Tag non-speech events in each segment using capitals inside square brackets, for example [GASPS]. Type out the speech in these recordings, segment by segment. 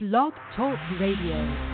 Blog Talk Radio.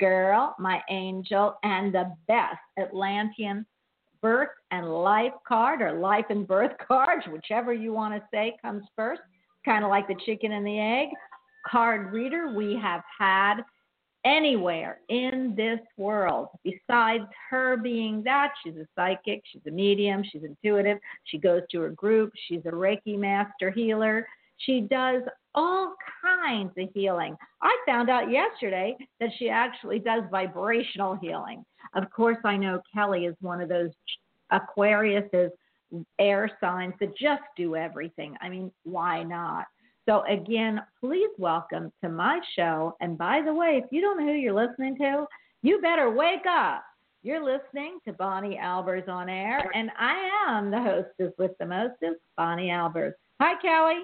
Girl, my angel, and the best Atlantean birth and life card or life and birth [LAUGHS] cards, whichever you want to say comes first? Kind of like the chicken and the egg. Card reader we have had anywhere in this world. Besides her being that, she's a psychic, she's a medium, she's intuitive, she goes to her group, she's a Reiki master healer. She does all kinds of healing. I found out yesterday that she actually does vibrational healing. Of course, I know Kelly is one of those Aquariuses, air signs that just do everything. I mean, why not? So, again, please welcome to my show. And by the way, if you don't know who you're listening to, you better wake up You're listening to Bonnie Albers on air, and I am the hostess with the mostest, Bonnie Albers. Hi, Kelly.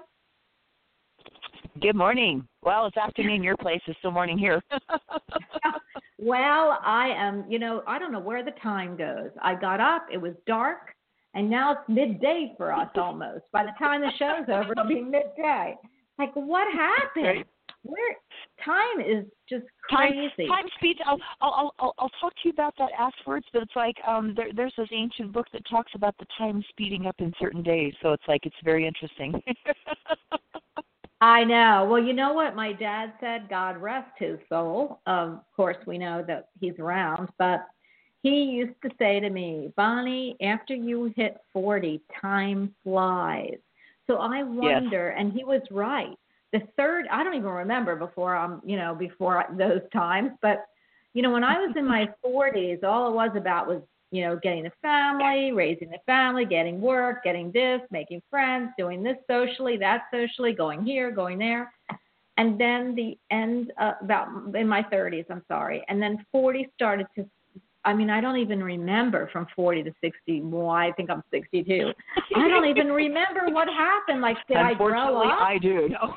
Good morning. Well, it's afternoon your place. It's still morning here. [LAUGHS] well, I am, you know, I don't know where the time goes. I got up, it was dark, and now it's midday for us almost. By the time the show's over, it'll be [LAUGHS] midday. Like, what happened? Right. Where time is just crazy. Time, time speeds. I'll, I'll I'll I'll talk to you about that afterwards. But it's like um there there's this ancient book that talks about the time speeding up in certain days. So it's like it's very interesting. [LAUGHS] I know. Well, you know what my dad said. God rest his soul. Of course, we know that he's around, but he used to say to me, Bonnie, after you hit 40, time flies. So I wonder, yes. and he was right. The third, I don't even remember before I'm, you know, before those times, but you know, when I was in my [LAUGHS] 40s, all it was about was, you know, getting a family, raising the family, getting work, getting this, making friends, doing this socially, that socially, going here, going there. And then the end, uh, about in my 30s, I'm sorry. And then 40 started to I mean, I don't even remember from 40 to 60. Well, I think I'm 62. I don't even remember what happened. Like, did I grow up? I do. No.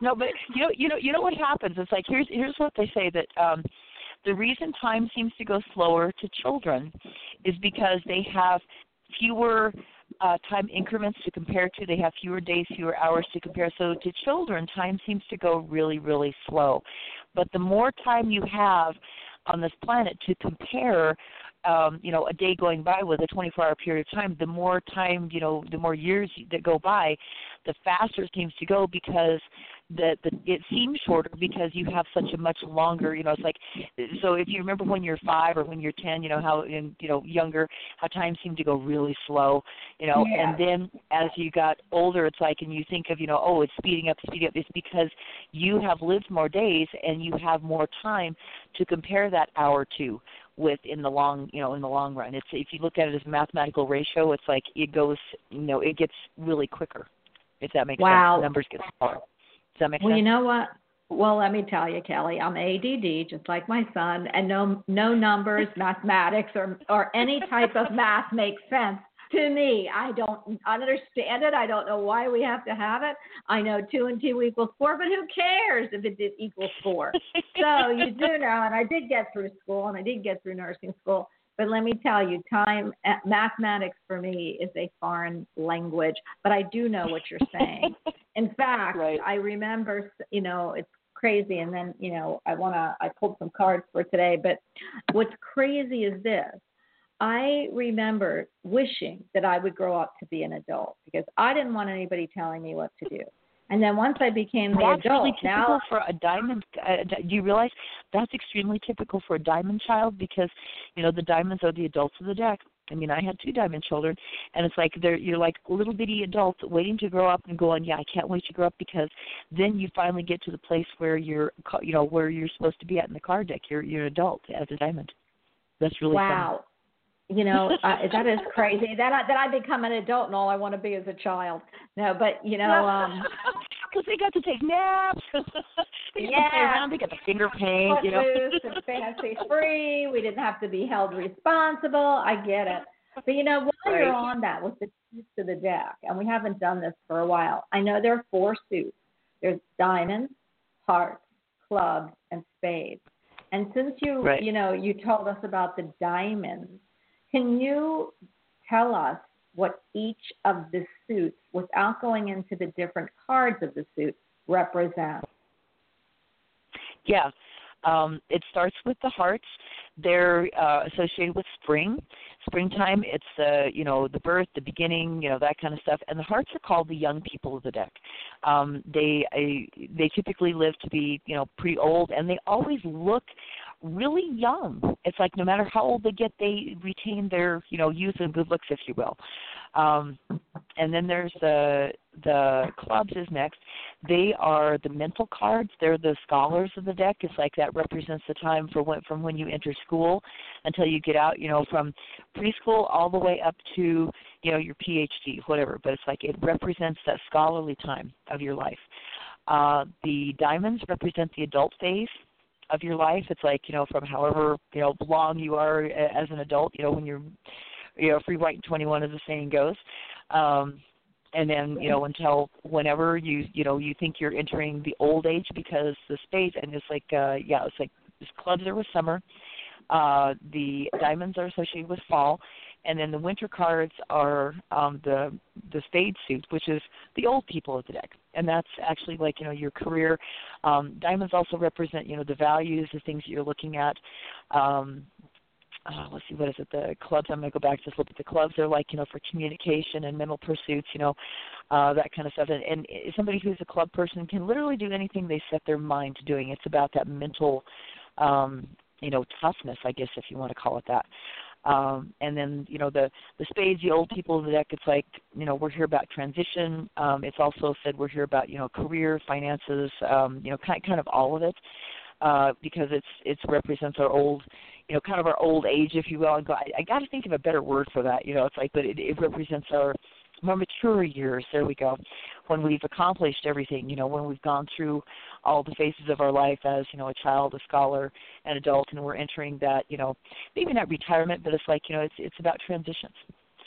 [LAUGHS] no, but you know, you know, you know what happens? It's like here's here's what they say that um, the reason time seems to go slower to children is because they have fewer uh, time increments to compare to. They have fewer days, fewer hours to compare. So to children, time seems to go really, really slow. But the more time you have on this planet to compare um, you know, a day going by with a 24-hour period of time, the more time, you know, the more years that go by, the faster it seems to go because the, the it seems shorter because you have such a much longer you know it's like so if you remember when you're five or when you're ten you know how in you know younger how time seemed to go really slow you know yeah. and then as you got older it's like and you think of you know oh it's speeding up speeding up it's because you have lived more days and you have more time to compare that hour to with in the long you know in the long run it's if you look at it as a mathematical ratio it's like it goes you know it gets really quicker if that makes wow. sense numbers get smaller does that make well, sense? you know what? Well, let me tell you, Kelly, I'm ADD, just like my son, and no no numbers, [LAUGHS] mathematics, or or any type of math makes sense to me. I don't understand it. I don't know why we have to have it. I know two and two equals four, but who cares if it did equals four? [LAUGHS] so you do know, and I did get through school, and I did get through nursing school. But let me tell you, time mathematics for me is a foreign language. But I do know what you're saying. [LAUGHS] In fact, right. I remember, you know, it's crazy. And then, you know, I want to, I pulled some cards for today. But what's crazy is this. I remember wishing that I would grow up to be an adult because I didn't want anybody telling me what to do. And then once I became the that's adult, really typical now for a diamond. Uh, do you realize that's extremely typical for a diamond child because you know the diamonds are the adults of the deck. I mean, I had two diamond children, and it's like they're you're like little bitty adults waiting to grow up and going, yeah, I can't wait to grow up because then you finally get to the place where you're, you know, where you're supposed to be at in the card deck. You're you're an adult as a diamond. That's really wow you know uh, that is crazy that I, that I become an adult and all I want to be is a child. No, but you know, um [LAUGHS] because they got to take naps. [LAUGHS] they yeah, play around. They got the finger paint. You know, and fancy free. We didn't have to be held responsible. I get it. But you know, while right. you're on that with the keys to the deck, and we haven't done this for a while, I know there are four suits. There's diamonds, hearts, clubs, and spades. And since you, right. you know, you told us about the diamonds, can you tell us what each of the suits, without going into the different cards of the suit, represent? Yeah. Um, it starts with the hearts. They're uh, associated with spring, springtime. It's the uh, you know the birth, the beginning, you know that kind of stuff. And the hearts are called the young people of the deck. Um, they uh, they typically live to be you know pretty old, and they always look really young. It's like no matter how old they get, they retain their you know youth and good looks, if you will. Um, and then there's the the clubs is next. They are the mental cards. They're the scholars of the deck. It's like that represents the time for when from when you enter school until you get out. You know, from preschool all the way up to you know your PhD, whatever. But it's like it represents that scholarly time of your life. Uh, the diamonds represent the adult phase of your life. It's like you know from however you know long you are as an adult. You know when you're you know free, white, and 21, as the saying goes. Um, and then you know until whenever you you know you think you're entering the old age because the spades and it's like uh yeah it's like clubs are with summer uh the diamonds are associated with fall and then the winter cards are um the the spade suit which is the old people of the deck and that's actually like you know your career um diamonds also represent you know the values the things that you're looking at um uh, let's see, what is it? The clubs. I'm going to go back just look at the clubs. They're like, you know, for communication and mental pursuits, you know, uh, that kind of stuff. And, and somebody who's a club person can literally do anything they set their mind to doing. It's about that mental, um, you know, toughness, I guess, if you want to call it that. Um, and then, you know, the the spades, the old people of the deck. It's like, you know, we're here about transition. Um, it's also said we're here about, you know, career, finances, um, you know, kind kind of all of it, uh, because it's it's represents our old you know, kind of our old age, if you will. And go, I, I got to think of a better word for that. You know, it's like, but it, it represents our more mature years. There we go. When we've accomplished everything, you know, when we've gone through all the phases of our life as, you know, a child, a scholar, an adult, and we're entering that, you know, maybe not retirement, but it's like, you know, it's it's about transitions.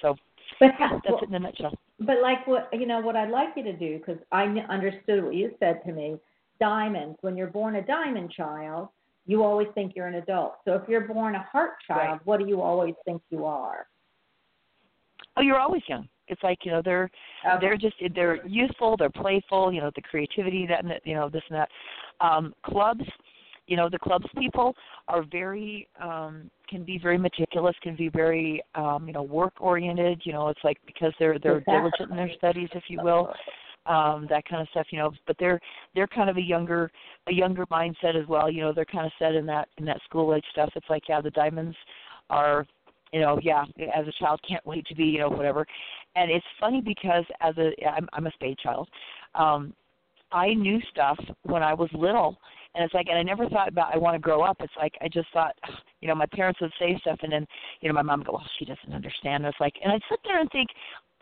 So But yeah, that's well, it in a nutshell. but like what you know, what I'd like you to do because I understood what you said to me. Diamonds. When you're born a diamond child, you always think you're an adult. So if you're born a heart child, Right. what do you always think you are? Oh, you're always young. It's like you know they're Okay. they're just they're youthful, they're playful. You know the creativity that and that, you know this and that. Um, clubs, you know the clubs people are very um, can be very meticulous, can be very um, you know work oriented. You know it's like because they're they're Exactly. diligent in their studies, if you will. Um, that kind of stuff, you know. But they're they're kind of a younger a younger mindset as well. You know they're kind of set in that in that school age stuff. It's like yeah, the diamonds are you know, yeah, as a child can't wait to be, you know, whatever. And it's funny because as a I'm I'm a spade child. Um I knew stuff when I was little and it's like and I never thought about I want to grow up. It's like I just thought, [SIGHS] you know, my parents would say stuff and then, you know, my mom would go, Well, she doesn't understand. And it's like and I'd sit there and think,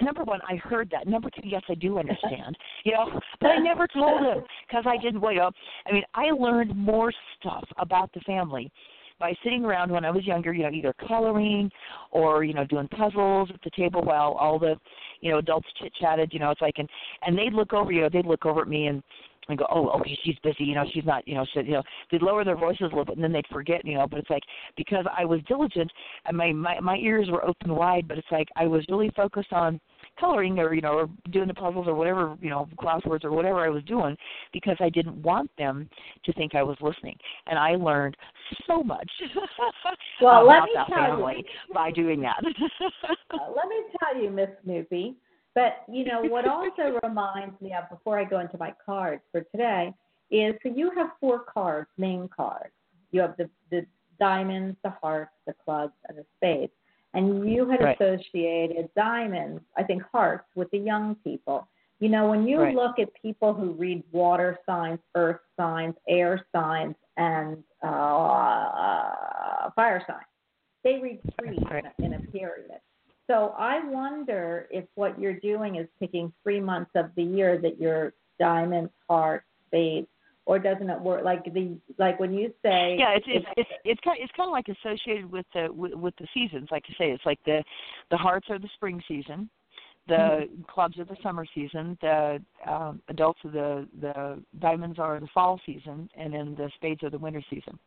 number one, I heard that. Number two, yes, I do understand. [LAUGHS] You know, but I never told him because I didn't. You know, I mean, I learned more stuff about the family by sitting around when I was younger, you know, either coloring or you know doing puzzles at the table while all the you know adults chit chatted. You know, it's like and and they'd look over, you know, they'd look over at me and and go, oh, okay, she's busy, you know, she's not, you know, so, you know, they'd lower their voices a little bit, and then they'd forget, you know. But it's like because I was diligent, and my my my ears were open wide, but it's like I was really focused on coloring or you know or doing the puzzles or whatever you know crosswords or whatever I was doing because I didn't want them to think I was listening and I learned so much [LAUGHS] Well, let about me that tell you. by doing that. [LAUGHS] Uh, let me tell you, Miss Snoopy. But you know what also [LAUGHS] reminds me of before I go into my cards for today is so you have four cards, main cards. You have the the diamonds, the hearts, the clubs, and the spades. And you had Right. associated diamonds, I think hearts, with the young people. You know, when you Right. look at people who read water signs, earth signs, air signs, and uh, fire signs, they read three Right. in, a, in a period. So I wonder if what you're doing is picking three months of the year that you're diamonds, hearts, spades, or doesn't it work like the like when you say yeah, it's it's it's it's kind it's kind of like associated with the with, with the seasons. Like you say, it's like the the hearts are the spring season, the Mm-hmm. clubs are the summer season, the um, adults are the the diamonds are the fall season, and then the spades are the winter season.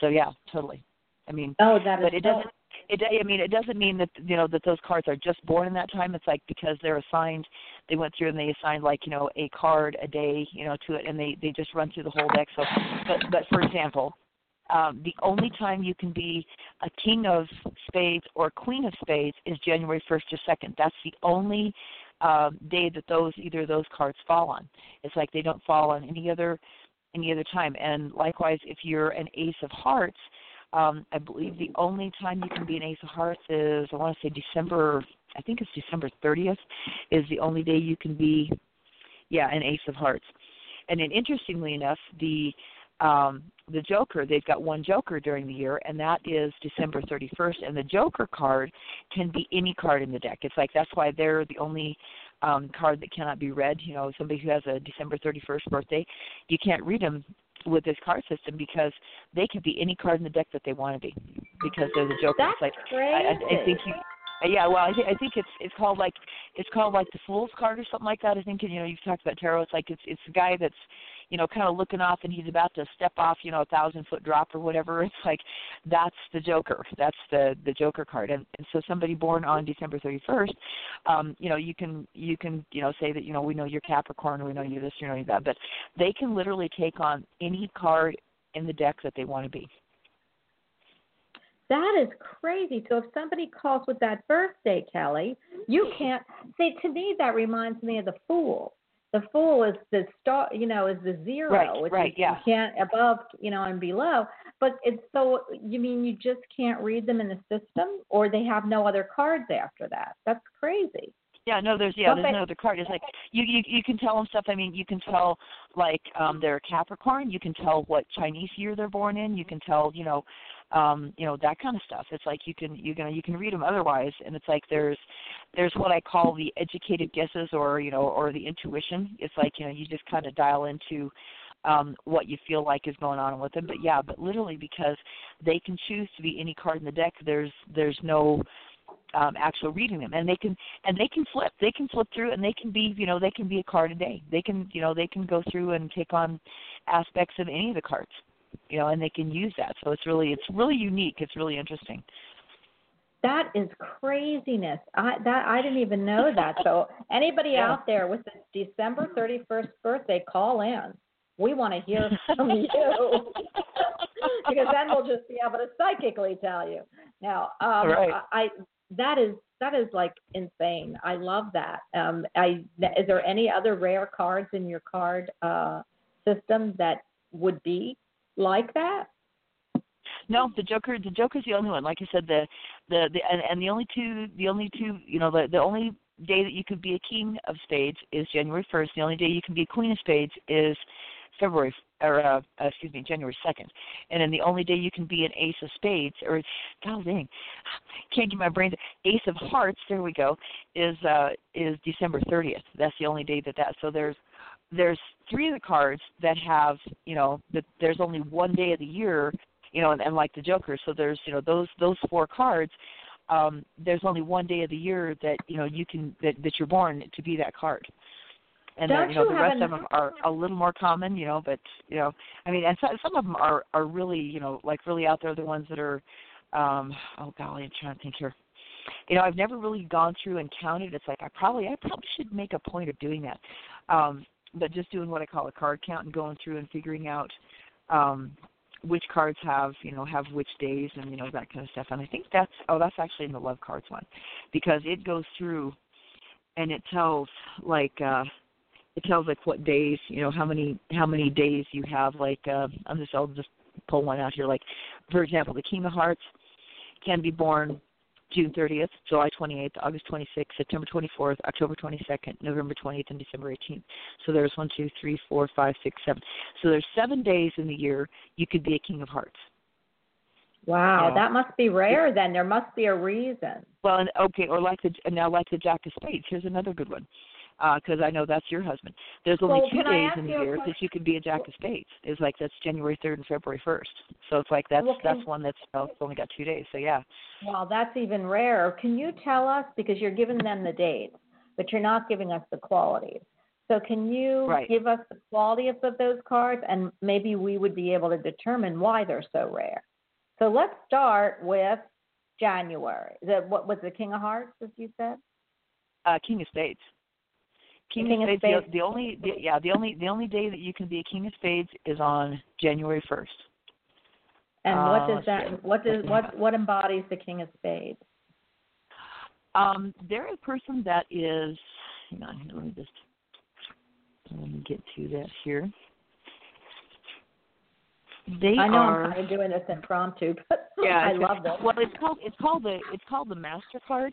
So yeah, totally. I mean, oh that is but it so- doesn't it i mean it doesn't mean that you know that those cards are just born in that time. It's like because they're assigned they went through and they assigned like you know a card a day you know to it and they they just run through the whole deck. So but but for example um the only time you can be a king of spades or queen of spades is january first or second. That's the only um day that those either of those cards fall on. It's like they don't fall on any other any other time. And likewise if you're an ace of hearts um, I believe the only time you can be an Ace of Hearts is I want to say December. I think it's December 30th is the only day you can be, yeah, an Ace of Hearts. And then interestingly enough, the um, the Joker they've got one Joker during the year, and that is December 31st. And the Joker card can be any card in the deck. It's like that's why they're the only um, card that cannot be read. You know, somebody who has a December 31st birthday, you can't read them with this card system because they can be any card in the deck that they want to be because they're the Joker. That's it's like crazy. I, I, think you. Yeah, well, I, th- I think it's it's called like it's called like the Fool's card or something like that. I think you know you've talked about tarot. It's like it's it's a guy that's you know kind of looking off and he's about to step off you know a thousand foot drop or whatever. [LAUGHS] It's like that's the Joker. That's the the Joker card. And, and so somebody born on December 31st, um, you know you can you can you know say that you know we know you're Capricorn, we know you're this, you know that, but they can literally take on any card in the deck that they want to be. That is crazy. So if somebody calls with that birthday, Kelly, you can't see. To me, that reminds me of the fool. The fool is the star, you know, is the zero. Right, which right, is, yeah. You can't above, you know, and below. But it's so. You mean you just can't read them in the system, or they have no other cards after that? That's crazy. Yeah, no, there's yeah, there's no other card. It's like you you you can tell them stuff. I mean, you can tell like um they're a Capricorn. You can tell what Chinese year they're born in. You can tell you know, um you know that kind of stuff. It's like you can you can you can read them otherwise, and it's like there's there's what I call the educated guesses or you know or the intuition. It's like you know you just kind of dial into um what you feel like is going on with them. But yeah, but literally because they can choose to be any card in the deck. There's there's no um, actual reading them, and they can and they can flip. They can flip through, and they can be you know they can be a card a day. They can you know they can go through and take on aspects of any of the cards, you know, and they can use that. So it's really it's really unique. It's really interesting. That is craziness. I that I didn't even know that. So [LAUGHS] anybody Yeah. out there with a December 31st birthday, call in. We want to hear [LAUGHS] from you [LAUGHS] because then we'll just be able to psychically tell you. Now, um, Right. I, I that is that is like insane. I love that. Um, I is there any other rare cards in your card uh, system that would be like that? No, the Joker. The Joker's the only one. Like I said, the the, the and, and the only two the only two you know the the only day that you could be a king of spades is January first. The only day you can be a queen of spades is February or uh, uh, excuse me January second. And then the only day you can be an ace of spades or God dang, can't get my brain. Ace of hearts. There we go. Is uh is December thirtieth. That's the only day that that. So there's there's three of the cards that have you know that there's only one day of the year you know, and, and like the Joker. So there's, you know, those those four cards. Um, there's only one day of the year that you know you can that that you're born to be that card. And then, you know, the rest of them are a little more common, you know, but you know, I mean, and so, some of them are are really, you know, like really out there. The ones that are, um, oh golly, I'm trying to think here. You know, I've never really gone through and counted. It's like I probably I probably should make a point of doing that. Um, but just doing what I call a card count and going through and figuring out um which cards have you know have which days and you know that kind of stuff. And i think that's oh that's actually in the love cards one because it goes through and it tells like uh it tells like what days you know how many how many days you have like uh i'm just i'll just pull one out here. Like for example the king of hearts can be born June 30th, July 28th, August 26th, September 24th, October 22nd, November 20th, and December 18th. So there's one, two, three, four, five, six, seven. So there's seven days in the year you could be a king of hearts. Wow, Yeah. that must be rare. Then there must be a reason. Well, and okay, or like the now like the Jack of Spades. Here's another good one, because I know that's your husband. There's only Well, two days in the year that you can be a Jack of Spades. It's like that's January 3rd and February 1st. So it's like that's Well, can- that's one that's well, it's only got two days. So yeah. Well, that's even rarer. Can you tell us because you're giving them the dates, but you're not giving us the qualities. So can you Right. give us the quality of those cards, and maybe we would be able to determine why they're so rare. So let's start with January. The, what was the King of Hearts, as you said? Uh, King of Spades. King, King of of Spades. Spades. The, the only, the, yeah, the only, the only day that you can be a King of Spades is on January first. And Uh, what does that? see. What does what what embodies the King of Spades? Um, they're a person that is. Hang on, let me just let me get to that here. They I know are. I'm kind of doing this impromptu, [LAUGHS] but yeah, I love this. Well, it's called it's called the it's called the Mastercard.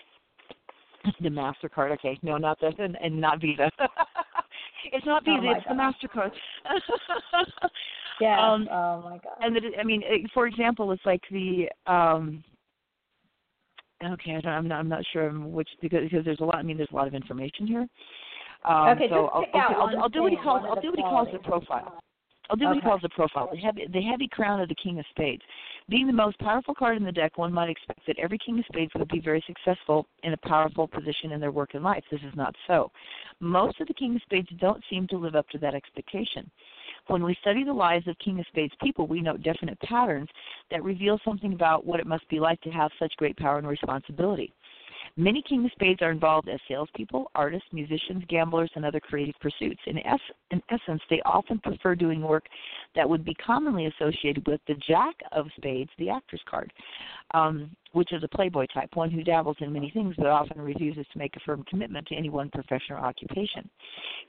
[LAUGHS] The Mastercard. Okay, no, not the and, and not Visa. [LAUGHS] it's not Oh Visa. my it's the Mastercard. [LAUGHS] Yes. um, oh my God. and the, I mean, it, for example, it's like the um okay, I don't, I'm not I'm not sure which because because there's a lot. I mean, there's a lot of information here. Um, Okay, so I'll, out I'll, I'll do what he calls I'll do what he calls the profile. I'll do what he calls the profile, the heavy, the heavy crown of the King of Spades. Being the most powerful card in the deck, one might expect that every King of Spades would be very successful in a powerful position in their work and life. This is not so. Most of the King of Spades don't seem to live up to that expectation. When we study the lives of King of Spades people, we note definite patterns that reveal something about what it must be like to have such great power and responsibility. Many King of Spades are involved as salespeople, artists, musicians, gamblers, and other creative pursuits. In, es- in essence, they often prefer doing work that would be commonly associated with the Jack of Spades, the actor's card, um, which is a playboy type, one who dabbles in many things but often refuses to make a firm commitment to any one profession or occupation.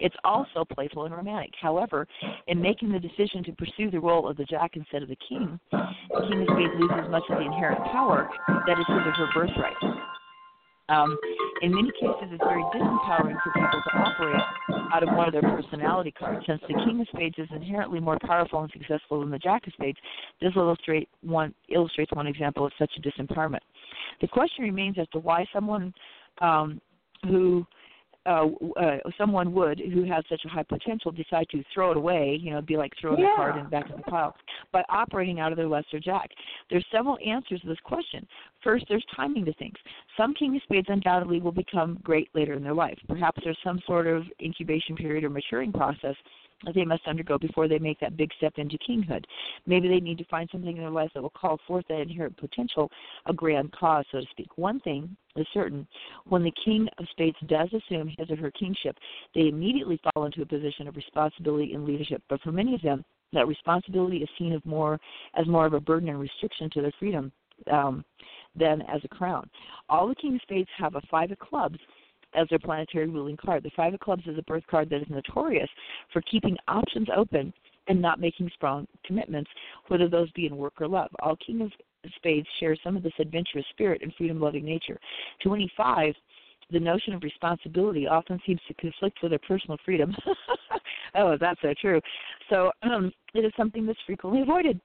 It's also playful and romantic. However, in making the decision to pursue the role of the Jack instead of the King, the King of Spades loses much of the inherent power that is his or her birthright. Um, in many cases, it's very disempowering for people to operate out of one of their personality cards. Since the King of Spades is inherently more powerful and successful than the Jack of Spades, this illustrate one, illustrates one example of such a disempowerment. The question remains as to why someone um, who uh, uh, someone would who has such a high potential decide to throw it away, you know, be like throwing Yeah. a card in the back of the pile by operating out of their lesser jack. There's several answers to this question. First, there's timing to things. Some king of spades undoubtedly will become great later in their life. Perhaps there's some sort of incubation period or maturing process that they must undergo before they make that big step into kinghood. Maybe they need to find something in their life that will call forth that inherent potential, a grand cause, so to speak. One thing is certain when the king of spades does assume his or her kingship, they immediately fall into a position of responsibility and leadership. But for many of them, that responsibility is seen as more as more of a burden and restriction to their freedom um, than as a crown. All the king of spades have a five of clubs as their planetary ruling card. The Five of Clubs is a birth card that is notorious for keeping options open and not making strong commitments, whether those be in work or love. All King of Spades share some of this adventurous spirit and freedom loving nature. To any five, the notion of responsibility often seems to conflict with their personal freedom. [LAUGHS] oh, that's so true. So um, it is something that's frequently avoided.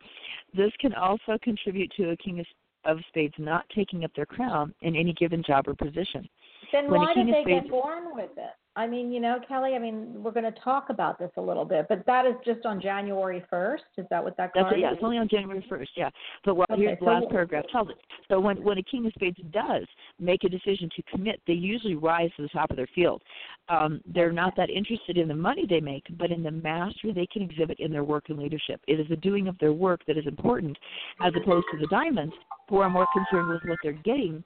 This can also contribute to a king of spades not taking up their crown in any given job or position. Then When why did they get born with it? I mean, you know, Kelly. I mean, we're going to talk about this a little bit, but that is just on January first. Is that what that That's it, yeah, it's only on January first, yeah. But what Okay, here's the so last paragraph tells it. So when when a king of spades does make a decision to commit, they usually rise to the top of their field. Um, they're not that interested in the money they make, but in the mastery they can exhibit in their work and leadership. It is the doing of their work that is important, as opposed to the diamonds, who are more concerned with what they're getting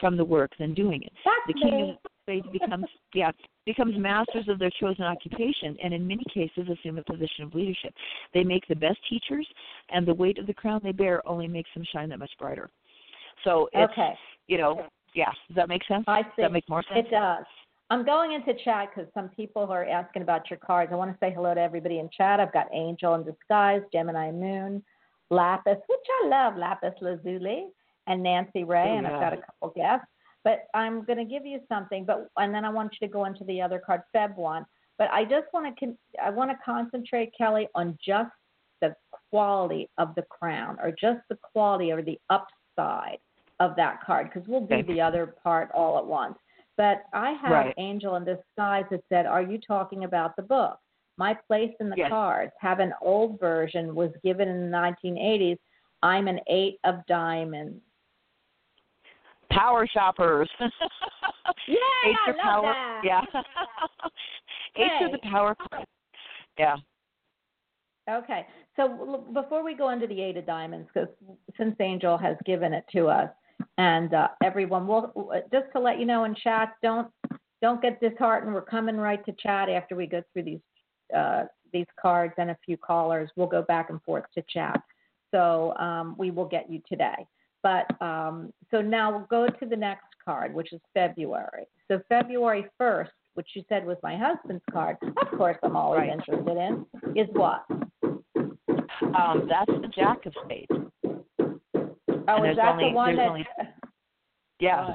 from the work than doing it. The king me. of becomes yeah becomes masters of their chosen occupation and in many cases assume a position of leadership. They make the best teachers and the weight of the crown they bear only makes them shine that much brighter. So it's Okay, you know, yeah, does that make sense? I Does that make more sense? It does. I'm going into chat because some people are asking about your cards. I want to say hello to everybody in chat. I've got Angel in Disguise, Gemini Moon, Lapis, which I love, Lapis Lazuli, and Nancy Ray, Oh, and I've got a couple guests. But I'm going to give you something, but and then I want you to go into the other card, Feb one. But I just want to con- I want to concentrate, Kelly, on just the quality of the crown, or just the quality or the upside of that card, because we'll do Okay. the other part all at once. But I have Right. Angel in Disguise that said, Are you talking about the book? My place in the Yes. cards. Have an old version was given in the 1980s. I'm an eight of diamonds. Power shoppers. [LAUGHS] Eight I love power. that. Yeah. [LAUGHS] Eight for the Hey. power. Yeah. Okay. So before we go into the eight of diamonds, because since Angel has given it to us, and uh, everyone will just to let you know in chat, don't don't get disheartened. We're coming right to chat after we go through these uh, these cards and a few callers. We'll go back and forth to chat. So um, we will get you today. But um, so now we'll go to the next card, which is February. So February 1st, which you said was my husband's card, of course I'm always Right. interested in, is what? Um, that's the Jack of Spades. Oh, And is that only- the one that? only- Yeah.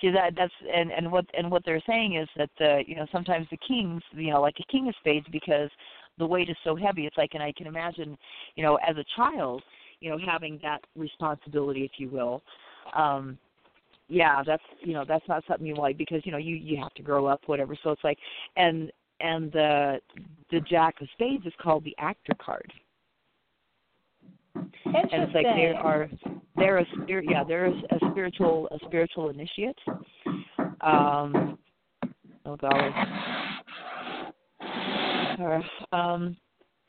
See that that's and and what and what they're saying is that the you know sometimes the kings you know like a king of spades because the weight is so heavy it's like and I can imagine you know as a child you know having that responsibility if you will um yeah that's you know that's not something you like because you know you you have to grow up whatever so it's like and and the the Jack of Spades is called the Actor card. Interesting. And it's like there are they're a spirit yeah they're a, a spiritual a spiritual initiate. Um, oh golly. Uh, um,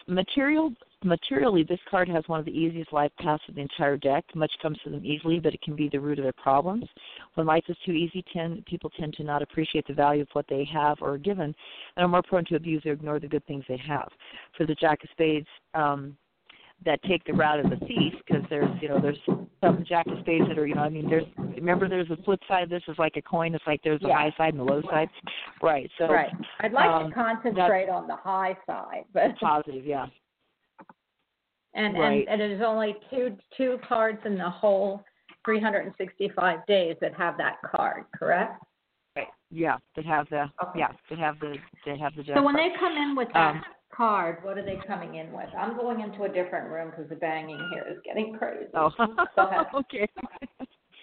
material materially this card has one of the easiest life paths of the entire deck. Much comes to them easily but it can be the root of their problems. When life is too easy tend people tend to not appreciate the value of what they have or are given and are more prone to abuse or ignore the good things they have. For the jack of spades um that take the route of the thief because there's you know there's some jack of spades that are you know I mean there's remember there's a flip side of this? Is like a coin. It's like there's the Yeah. high side and the low side. Right so right. I'd like um, to concentrate on the high side, but positive yeah and, right. and and there's only two two cards in the whole 365 days that have that card, correct? right yeah that have the Okay. yeah that have the they have the So when card. they come in with that Um, card, what are they coming in with? I'm going into a different room because the banging here is getting crazy. oh Go ahead. [LAUGHS] okay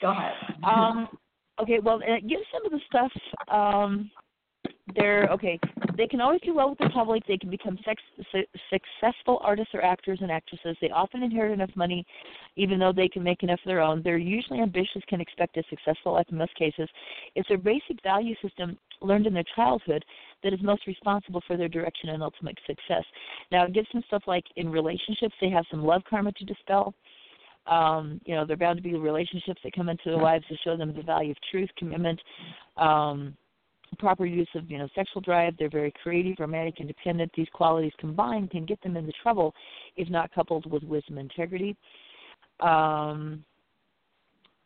Go ahead. um okay well uh, give some of the stuff um they're okay they can always do well with the public. They can become sex, su- successful artists or actors and actresses. They often inherit enough money even though they can make enough of their own. They're usually ambitious can expect a successful life in most cases. It's their basic value system learned in their childhood that is most responsible for their direction and ultimate success. Now it gives them stuff like in relationships they have some love karma to dispel. Um, you know, they're bound to be relationships that come into their lives to show them the value of truth, commitment, um, proper use of, you know, sexual drive. They're very creative, romantic, independent. These qualities combined can get them into trouble if not coupled with wisdom and integrity. Um,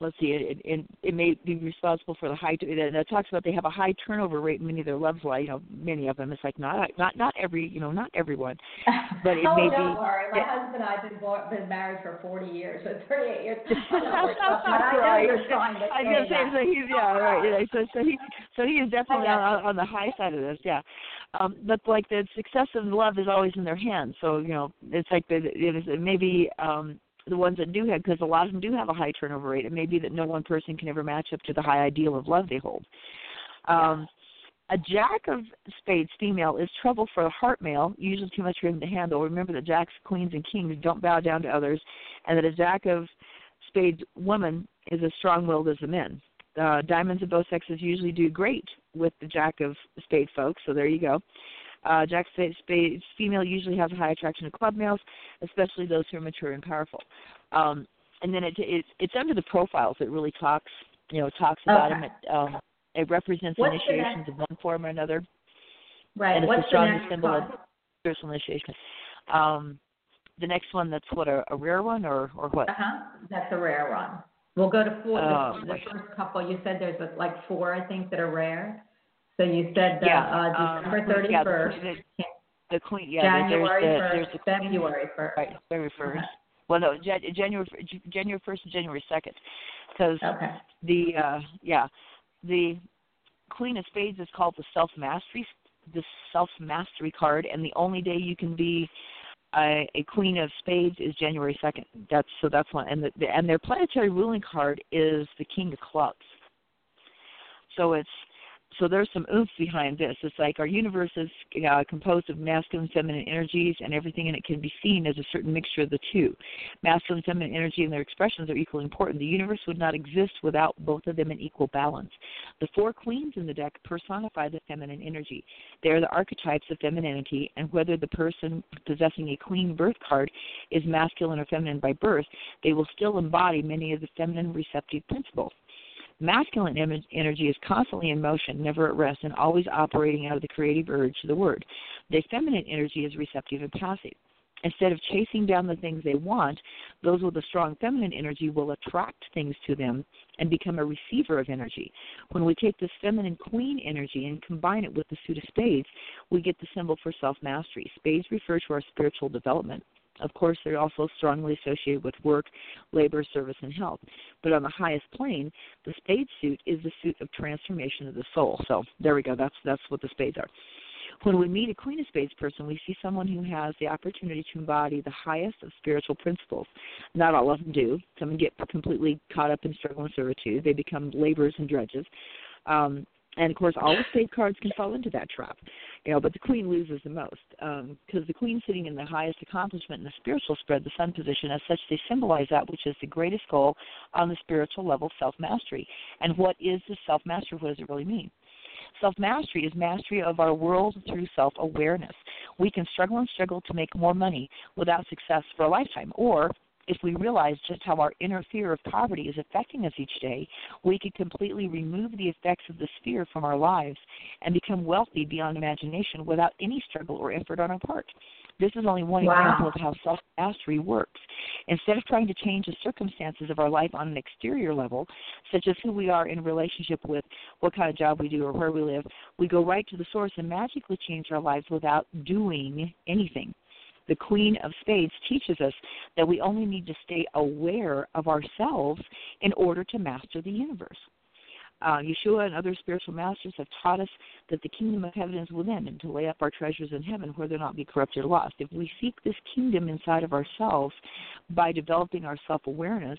let's see, it, it, it may be responsible for the high. And it talks about they have a high turnover rate in many of their love life. You know, many of them. It's like not not not every you know not everyone. [LAUGHS] But it oh, may don't be- worry. My yeah. husband and I have been, bo- been married for 40 years, so 38 years. [LAUGHS] I know right. you're trying to I say was gonna say, so he's yeah, right. Yeah, so so he so he is definitely on, on the high side of this, yeah. Um, but like the success of love is always in their hands. So you know, it's like the, it is maybe um, the ones that do have, because a lot of them do have a high turnover rate. It may be that no one person can ever match up to the high ideal of love they hold. Um, a jack of spades female is trouble for a heart male, usually too much for him to handle. Remember that jacks, queens, and kings don't bow down to others, and that a jack of spades woman is as strong-willed as the men. Uh, diamonds of both sexes usually do great with the jack of spade folks, so there you go. Uh, jack spades, female usually has a high attraction to club males, especially those who are mature and powerful. Um, and then it, it, it's under the profiles that really talks, you know, talks about Okay. them. It, um, it represents What's initiations of one form or another Right. and it's What's the the strongest symbol of spiritual initiation. Um, the next one, that's what a, a rare one, or or what? Uh-huh. That's a rare one. We'll go to four. Oh, the, the first couple, you said there's like four, I think, that are rare. So you said the, yeah, uh, um, December yeah, 31st, the, the, the queen. Yeah, January there's the, 1st, there's the February 1st. Right, February first. Well, no, January January first and January second, because Okay. the uh yeah the queen of spades is called the self mastery the self mastery card and the only day you can be a, a queen of spades is january second that's so that's one and the, the and their planetary ruling card is the king of clubs so it's so there's some oomph behind this. It's like our universe is uh, composed of masculine and feminine energies, and everything in it can be seen as a certain mixture of the two. Masculine and feminine energy and their expressions are equally important. The universe would not exist without both of them in equal balance. The four queens in the deck personify the feminine energy. They are the archetypes of femininity, and whether the person possessing a queen birth card is masculine or feminine by birth, they will still embody many of the feminine receptive principles. Masculine em- energy is constantly in motion, never at rest, and always operating out of the creative urge to the word. The feminine energy is receptive and passive. Instead of chasing down the things they want, those with a strong feminine energy will attract things to them and become a receiver of energy. When we take this feminine queen energy and combine it with the suit of spades, we get the symbol for self mastery. Spades refer to our spiritual development. Of course, they're also strongly associated with work, labor, service, and health. But on the highest plane, the spade suit is the suit of transformation of the soul. So there we go. That's that's what the spades are. When we meet a Queen of Spades person, we see someone who has the opportunity to embody the highest of spiritual principles. Not all of them do. Some get completely caught up in struggle and servitude. They become laborers and drudges. Um, and of course, all the spade cards can fall into that trap. You know, but the queen loses the most um, because the queen sitting in the highest accomplishment in the spiritual spread, the sun position, as such, they symbolize that which is the greatest goal on the spiritual level, self mastery. And what is the self mastery? What does it really mean? Self mastery is mastery of our world through self awareness. We can struggle and struggle to make more money without success for a lifetime, or if we realize just how our inner fear of poverty is affecting us each day, we could completely remove the effects of this fear from our lives and become wealthy beyond imagination without any struggle or effort on our part. This is only one Wow. example of how self mastery works. Instead of trying to change the circumstances of our life on an exterior level, such as who we are in relationship with, what kind of job we do, or where we live, we go right to the source and magically change our lives without doing anything. The Queen of Spades teaches us that we only need to stay aware of ourselves in order to master the universe. Uh, Yeshua and other spiritual masters have taught us that the kingdom of heaven is within and to lay up our treasures in heaven where they'll not be corrupted or lost. If we seek this kingdom inside of ourselves by developing our self awareness,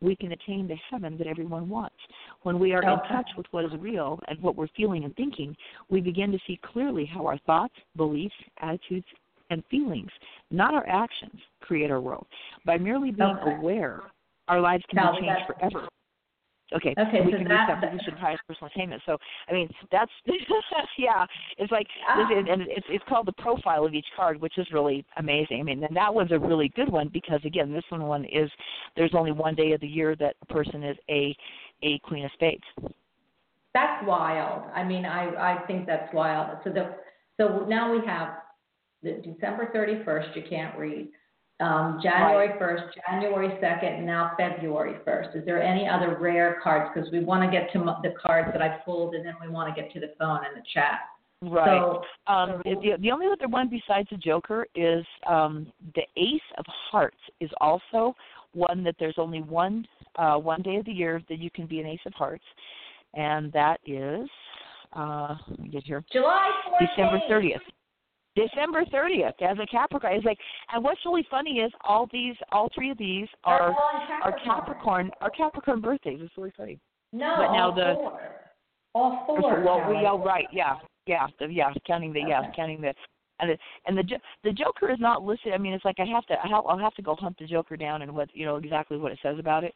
we can attain the heaven that everyone wants. When we are in touch with what is real and what we're feeling and thinking, we begin to see clearly how our thoughts, beliefs, attitudes, and feelings, not our actions, create our world. By merely being Okay. aware, our lives can be changed forever. Okay, Okay, we so can that- reach that position [LAUGHS] of highest personal attainment. So, I mean, that's [LAUGHS] yeah. It's like, Ah. this, and it's it's called the profile of each card, which is really amazing. I mean, and that one's a really good one because again, this one one is there's only one day of the year that a person is a a queen of spades. That's wild. I mean, I, I think that's wild. So the so now we have December 31st. You can't read. Um, January 1st, January 2nd, and now February 1st. Is there any other rare cards? Because we want to get to the cards that I pulled, and then we want to get to the phone and the chat. Right. So, Um, the, the only other one besides the Joker is um, the Ace of Hearts is also one that there's only one uh, one day of the year that you can be an Ace of Hearts, and that is uh, let me get here July 14th. December 30th. December 30th as a Capricorn. It's like, and what's really funny is all these, all three of these are are Capricorn, are Capricorn birthdays. It's really funny. No, but now all the- four. All four. well, we oh right, yeah, yeah, the, yeah, counting the yeah, counting the and the and the the Joker is not listed. I mean, it's like I have to I have, I'll have to go hunt the Joker down and what you know exactly what it says about it,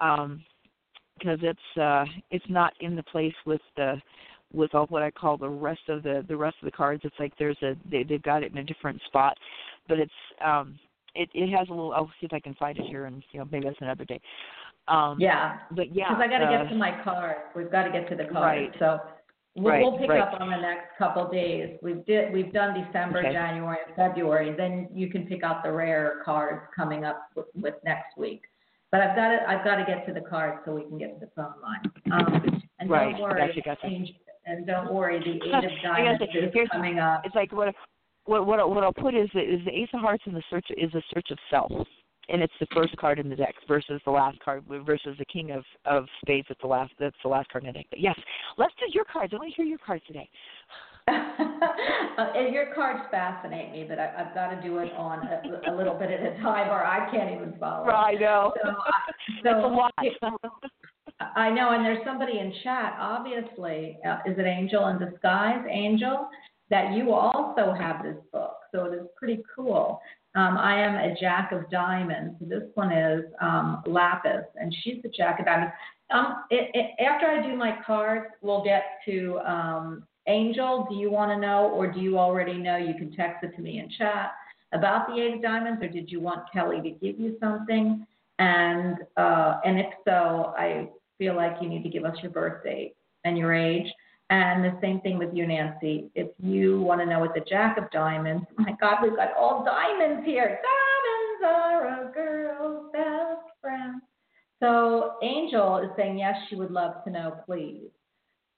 um, because it's uh it's not in the place with the with all what I call the rest of the the rest of the cards. It's like there's a they they've got it in a different spot, but it's um it it has a little. I'll see if I can find it here and you know maybe that's another day. Um, Yeah. but yeah, Because I got to uh, get to my cards. We've got to get to the cards. Right. So we'll, Right, we'll pick right. up on the next couple days. We've did we've done December, Okay. January, and February. Then you can pick out the rare cards coming up with, with next week. But I've got to I've got to get to the cards so we can get to the phone line. Um, and Right, don't worry, gotcha, gotcha. And don't worry, the Eight of Diamonds say, is coming up. it's like what what what what I'll put is is the Ace of Hearts in the search is a search of self, and it's the first card in the deck versus the last card versus the King of of Spades at the last that's the last card in the deck. But yes, let's do your cards. I want to hear your cards today. [LAUGHS] Uh, and your cards fascinate me, but I, I've got to do it on a, a little bit at a time, or I can't even follow. [LAUGHS] I know. So, [LAUGHS] I- it's a lot. I know, and there's somebody in chat, obviously, uh, is it Angel in Disguise, Angel, that you also have this book. So it is pretty cool. Um, I am a Jack of Diamonds. This one is um, Lapis, and she's the Jack of Diamonds. Um, it, it, after I do my cards, we'll get to um, Angel. Do you want to know, or do you already know? You can text it to me in chat about the Eight of Diamonds, or did you want Kelly to give you something? And uh, and if so, I feel like you need to give us your birth date and your age. And the same thing with you, Nancy. If you want to know what the Jack of Diamonds, [LAUGHS] my God, we've got all diamonds here. Diamonds are a girl's best friend. So Angel is saying yes, she would love to know, please.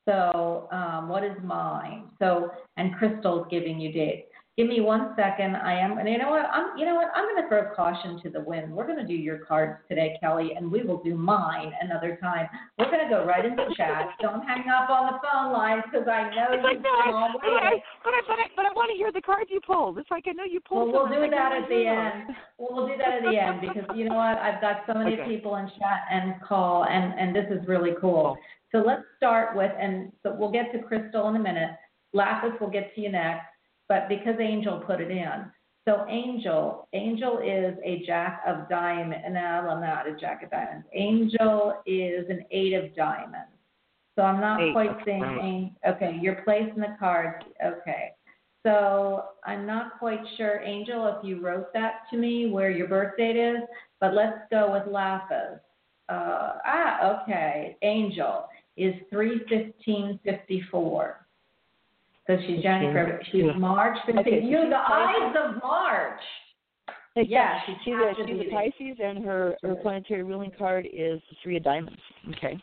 So um, what is mine? So and Crystal's giving you dates. Give me one second. I am, and you know what? I'm, you know what? I'm going to throw caution to the wind. We're going to do your cards today, Kelly, and we will do mine another time. We're going to go right into chat. Don't hang up on the phone lines because I know It's like you've no, been all but I, waiting. but I, but I, but I want to hear the cards you pulled. It's like I know you pulled. Well, we'll do like, that at the end. Well, we'll do that at the end because you know what? I've got so many Okay. people in chat and call, and and this is really cool. Cool. So let's start with, and so we'll get to Crystal in a minute. Lapis will get to you next, but because Angel put it in. So Angel, Angel is a jack of diamonds. No, I'm not a jack of diamonds. Angel is an eight of diamonds. So I'm not Eight, quite saying. Okay, you're placing the cards. Okay. So I'm not quite sure, Angel, if you wrote that to me where your birth date is, but let's go with Lapis. Uh, ah, okay. Angel is three fifteen fifty four. So she's January. She's Yeah. March 15th. Okay, so you, she's the Ides of March. Yeah, she's she's a, she's a Pisces, and her her planetary ruling card is the three of diamonds. Okay.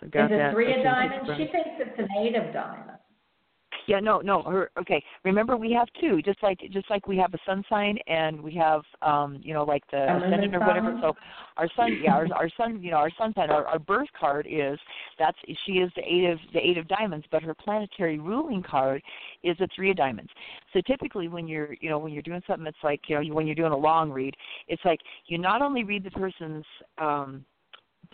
So got Is it that. three of diamonds? She thinks it's an eight of diamonds. Yeah, no, no. Her okay. Remember, we have two, just like just like we have a sun sign and we have, um, you know, like the ascendant or whatever. So our sun, yeah, our, our sun, you know, our sun sign, our, our birth card is that's she is the eight of the eight of diamonds, but her planetary ruling card is the three of diamonds. So typically, when you're, you know, when you're doing something, it's like, you know, when you're doing a long read, it's like you not only read the person's um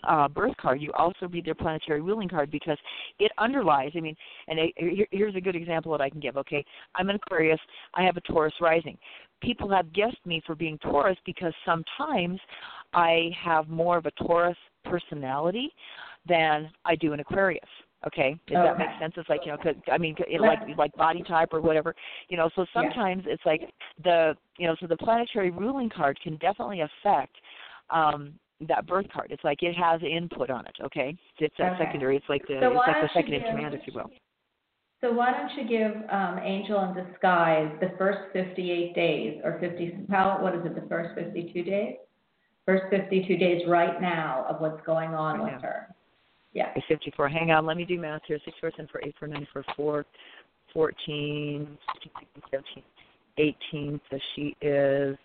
uh, birth card, you also read their planetary ruling card because it underlies. I mean, and here, here's a good example that I can give. Okay, I'm an Aquarius. I have a Taurus rising. People have guessed me for being Taurus because sometimes I have more of a Taurus personality than I do an Aquarius. Okay, does that make sense? It's like you know, 'cause- I mean, it, like like body type or whatever, you know. So sometimes it's like the you know, so the planetary ruling card can definitely affect um that birth card. It's like it has input on it. Okay, it's that Okay. secondary. It's like the So it's like the second in command, if you will. So why don't you give um, Angel in Disguise the first 58 days or 50? How what is it? The first 52 days? First 52 days right now of what's going on Right with now. her. Yeah. Okay, 54. Hang on, let me do math here. 6, 4, 10, 4, 8, 4, 9, 4, 4, 14, 15, 16, 17, 18. So she is,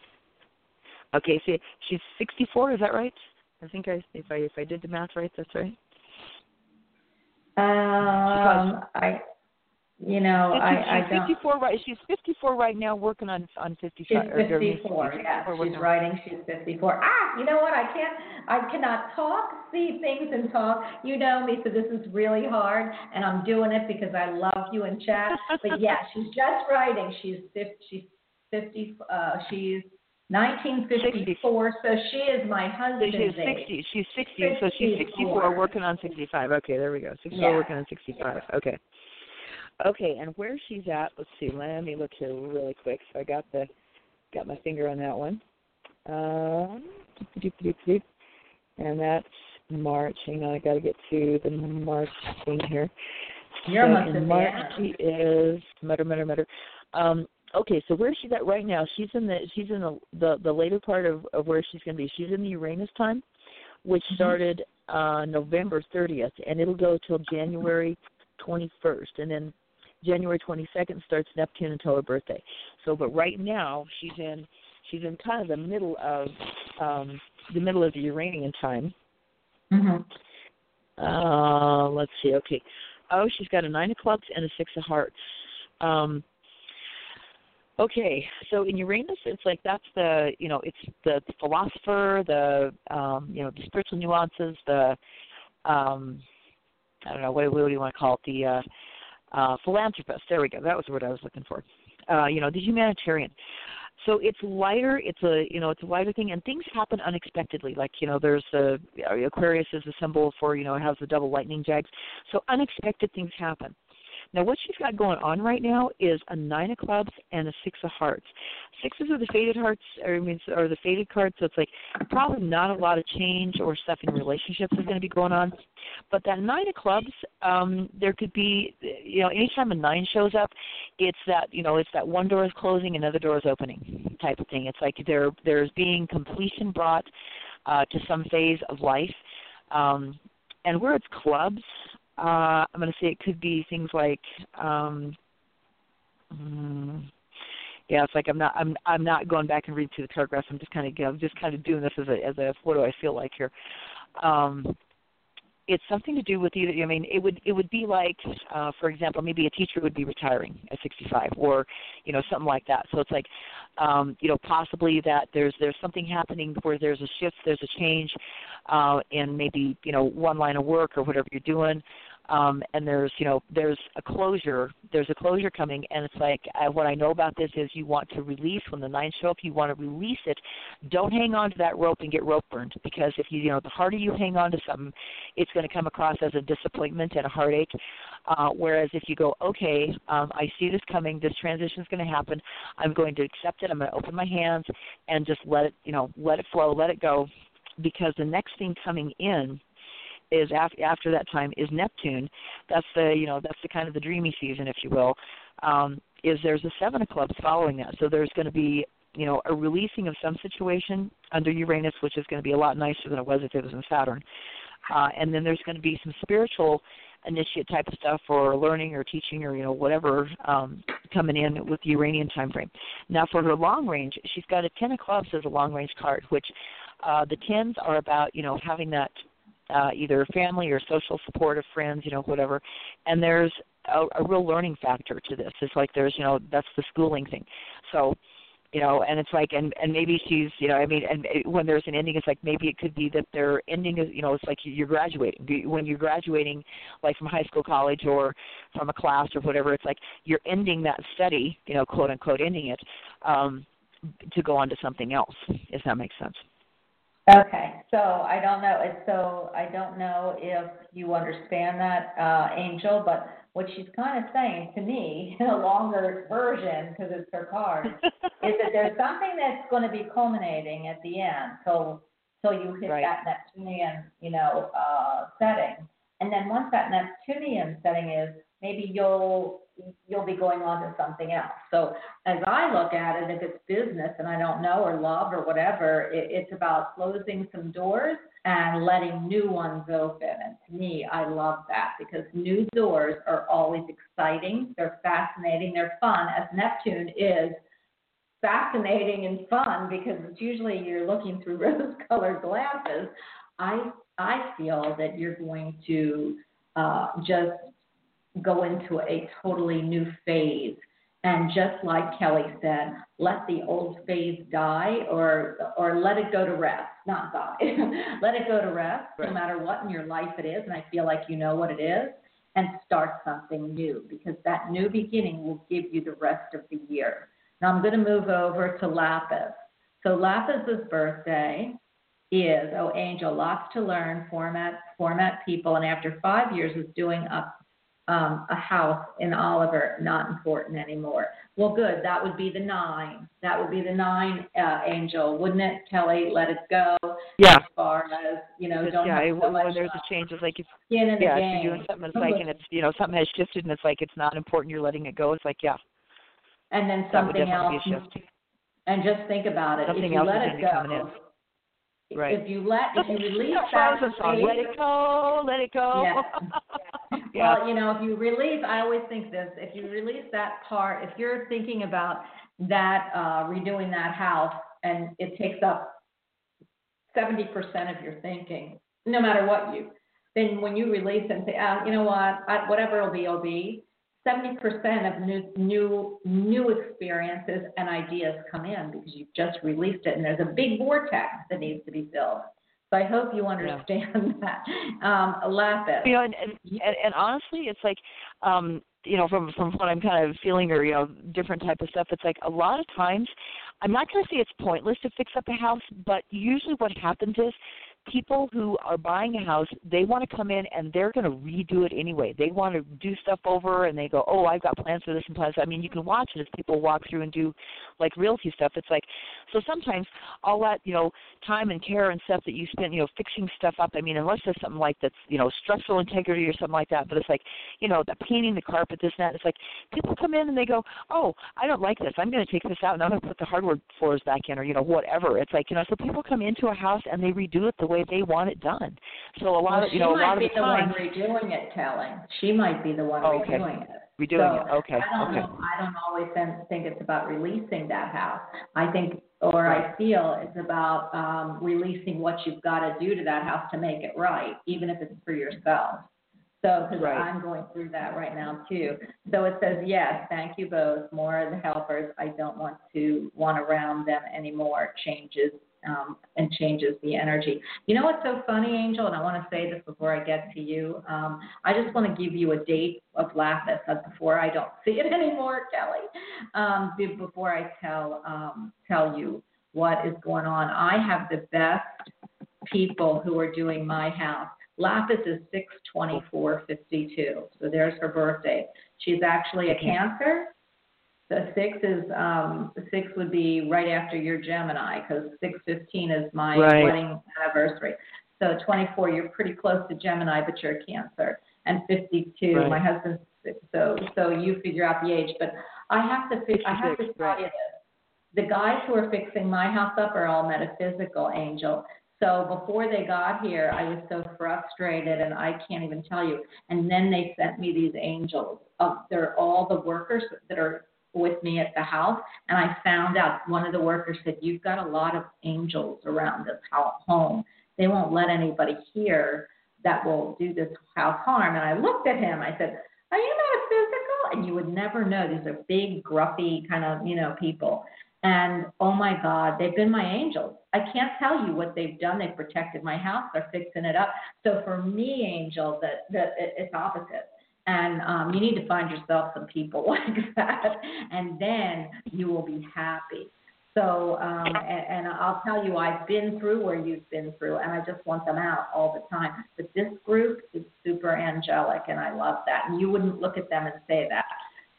okay, see, she's 64, is that right? I think I, if I if I did the math right, that's right. Um, I, you know, 50, I, I she's don't. 54 right. She's 54 right now, working on on 55. She's or, or, 54. 54, Yeah, working she's writing. She's 54. Ah, you know what? I can't. I cannot talk, see things, and talk. You know me, so this is really hard, and I'm doing it because I love you and chat. But yeah, [LAUGHS] she's just writing. She's 50. She's 50. Uh, she's 1954. So she is my So husband's she's age. 60. She's 60. So she's 64, 64. working on 65. Okay, there we go. 64, Yeah. working on 65. Okay. Okay, and where she's at? Let's see. Let me look here really quick. So I got the got my finger on that one. Um, and that's March. Hang on, I got to get to the March thing here. You're so almost in March she is mutter mutter mutter. Um, okay, so where she's at right now? She's in the she's in the the, the later part of, of where she's going to be. She's in the Uranus time, which Mm-hmm. started uh, November 30th, and it'll go till January 21st, and then January 22nd starts Neptune until her birthday. So, but right now she's in she's in kind of the middle of um, the middle of the Uranian time. hmm Uh, let's see. Okay. Oh, she's got a nine of clubs and a six of hearts. Um, okay, so in Uranus, it's like that's the you know it's the, the philosopher, the um, you know the spiritual nuances, the um, I don't know what, what do you want to call it, the uh, uh, philanthropist. There we go. That was the word I was looking for. Uh, you know, the humanitarian. So it's lighter. It's a you know it's a lighter thing, and things happen unexpectedly. Like you know, there's a Aquarius is a symbol for you know it has the double lightning jags. So unexpected things happen. Now what she's got going on right now is a nine of clubs and a six of hearts. Sixes are the faded hearts, or I mean, are the faded cards. So it's like probably not a lot of change or stuff in relationships is going to be going on. But that nine of clubs, um, there could be, you know, anytime a nine shows up, it's that you know it's that one door is closing, another door is opening type of thing. It's like there there's being completion brought uh, to some phase of life, um, and where it's clubs, uh, I'm going to say it could be things like. Um, mm, yeah, it's like I'm not I'm I'm not going back and reading through the paragraphs. I'm just kind of I'm just kind of doing this as a as a what do I feel like here. Um, it's something to do with either i mean it would it would be like uh for example maybe a teacher would be retiring at 65 or you know something like that. So it's like um you know possibly that there's there's something happening where there's a shift there's a change uh in maybe you know one line of work or whatever you're doing um, and there's you know there's a closure there's a closure coming and it's like I, what i know about this is you want to release when the nines show up you want to release it don't hang on to that rope and get rope burned because if you you know the harder you hang on to something it's going to come across as a disappointment and a heartache. Uh, whereas if you go okay um, i see this coming this transition is going to happen i'm going to accept it i'm going to open my hands and just let it you know let it flow let it go because the next thing coming in is after after that time is Neptune. That's the you know that's the kind of the dreamy season, if you will. Um, is there's a seven of clubs following that, so there's going to be you know a releasing of some situation under Uranus, which is going to be a lot nicer than it was if it was in Saturn. Uh, and then there's going to be some spiritual initiate type of stuff or learning or teaching or you know whatever um, coming in with the Uranian time frame. Now for her long range, she's got a ten of clubs as a long range card, which uh, the tens are about you know having that uh, either family or social support of friends, you know, whatever. And there's a, a real learning factor to this. It's like there's, you know, that's the schooling thing. So, you know, and it's like, and and maybe she's, you know, I mean, and when there's an ending, it's like maybe it could be that their ending is, you know, it's like you're graduating. When you're graduating, like from high school, college, or from a class or whatever, it's like you're ending that study, you know, quote unquote, ending it, um, to go on to something else. If that makes sense. Okay, so I don't know, so I don't know if you understand that, uh, Angel, but what she's kind of saying to me, [LAUGHS] in a longer version, because it's her card, [LAUGHS] is that there's something that's going to be culminating at the end, so, so you hit Right. that Neptunian, you know, uh, setting. And then once that Neptunian setting is, maybe you'll, you'll be going on to something else. So as I look at it, if it's business and I don't know, or love, or whatever, it, it's about closing some doors and letting new ones open. And to me, I love that because new doors are always exciting, they're fascinating, they're fun, as Neptune is fascinating and fun because it's usually you're looking through [LAUGHS] rose-colored glasses. I I feel that you're going to uh, just go into a totally new phase. And just like Kelly said, let the old phase die or or let it go to rest, not die. [LAUGHS] let it go to rest, no matter what in your life it is. And I feel like you know what it is, and start something new because that new beginning will give you the rest of the year. Now I'm going to move over to Lapis. So Lapis's birthday is oh Angel, lots to learn, format format people, and after five years of doing up um, a house in Oliver, not important anymore. Well, good. That would be the nine. That would be the nine, uh, Angel, wouldn't it, Kelly? Let it go. Yeah. As far as you know, don't yeah, have so when much there's a change, it's like if skin in the yeah, if you're doing something, it's like, and it's you know something has shifted, and it's like it's not important. You're letting it go. It's like yeah, and then that would something definitely else. be a shift. And just think about it. Something if you else is let gonna it go, Right. if you let, if you release [LAUGHS] that that song, let it go, let it go. Yeah. [LAUGHS] Yeah. Well, you know, if you release, I always think this, if you release that part, if you're thinking about that, uh, redoing that house and it takes up seventy percent of your thinking, no matter what you, then when you release and say, ah, you know what, I, whatever it'll be, it'll be, seventy percent of new, new, new experiences and ideas come in because you've just released it and there's a big vortex that needs to be filled. So I hope you understand [LAUGHS] that. Um, Lapis. you know, and, and and and honestly, it's like, um, you know, from from what I'm kind of feeling, or you know, different type of stuff. It's like a lot of times, I'm not going to say it's pointless to fix up a house, but usually what happens is people who are buying a house, they want to come in and they're going to redo it anyway. They want to do stuff over and they go, oh, I've got plans for this and plans. I mean, you can watch it as people walk through and do like realty stuff. It's like, so sometimes all that, you know, time and care and stuff that you spend, you know, fixing stuff up. I mean, unless there's something like that's, you know, structural integrity or something like that, but it's like, you know, the painting the carpet, this and that. It's like people come in and they go, oh, I don't like this. I'm going to take this out and I'm going to put the hardwood floors back in or, you know, whatever. It's like, you know, so people come into a house and they redo it the way they want it done. So a lot Well, of, you know, a lot of the time. She might be the the one redoing it, Kelly. She might be the one okay. redoing it. redoing So, it. Okay, I don't okay. know. I don't always think it's about releasing that house. I think, or I feel it's about um, releasing what you've got to do to that house to make it right, even if it's for yourself. So, because Right. I'm going through that right now too. So it says yes, thank you both. More of the helpers. I don't want to want around them anymore. Changes um, and changes the energy. You know what's so funny, Angel? And I want to say this before I get to you. Um, I just want to give you a date of lapis before I don't see it [LAUGHS] anymore, Kelly. Um, before I tell um, tell you what is going on, I have the best people who are doing my house. Lapis is 62452. So there's her birthday. She's actually a Cancer. The six is um six would be right after your Gemini because six fifteen is my Right. wedding anniversary. So twenty four, you're pretty close to Gemini, but you're a Cancer. And fifty two, Right. my husband's so so you figure out the age. But I have to fi- I have to 56, tell you this. The guys who are fixing my house up are all metaphysical, Angel. So before they got here, I was so frustrated, and I can't even tell you. And then they sent me these angels. Of they're all the workers that are with me at the house, and I found out one of the workers said, "You've got a lot of angels around this home. They won't let anybody here that will do this house harm." And I looked at him. I said, "Are you metaphysical?" And you would never know. These are big, gruffy kind of you know people. And oh my God, they've been my angels. I can't tell you what they've done. They've protected my house. They're fixing it up. So for me, Angel, that that it's opposite. And um, you need to find yourself some people [LAUGHS] like that, and then you will be happy. So, um, and, and I'll tell you, I've been through where you've been through, and I just want them out all the time. But this group is super angelic, and I love that. And you wouldn't look at them and say that.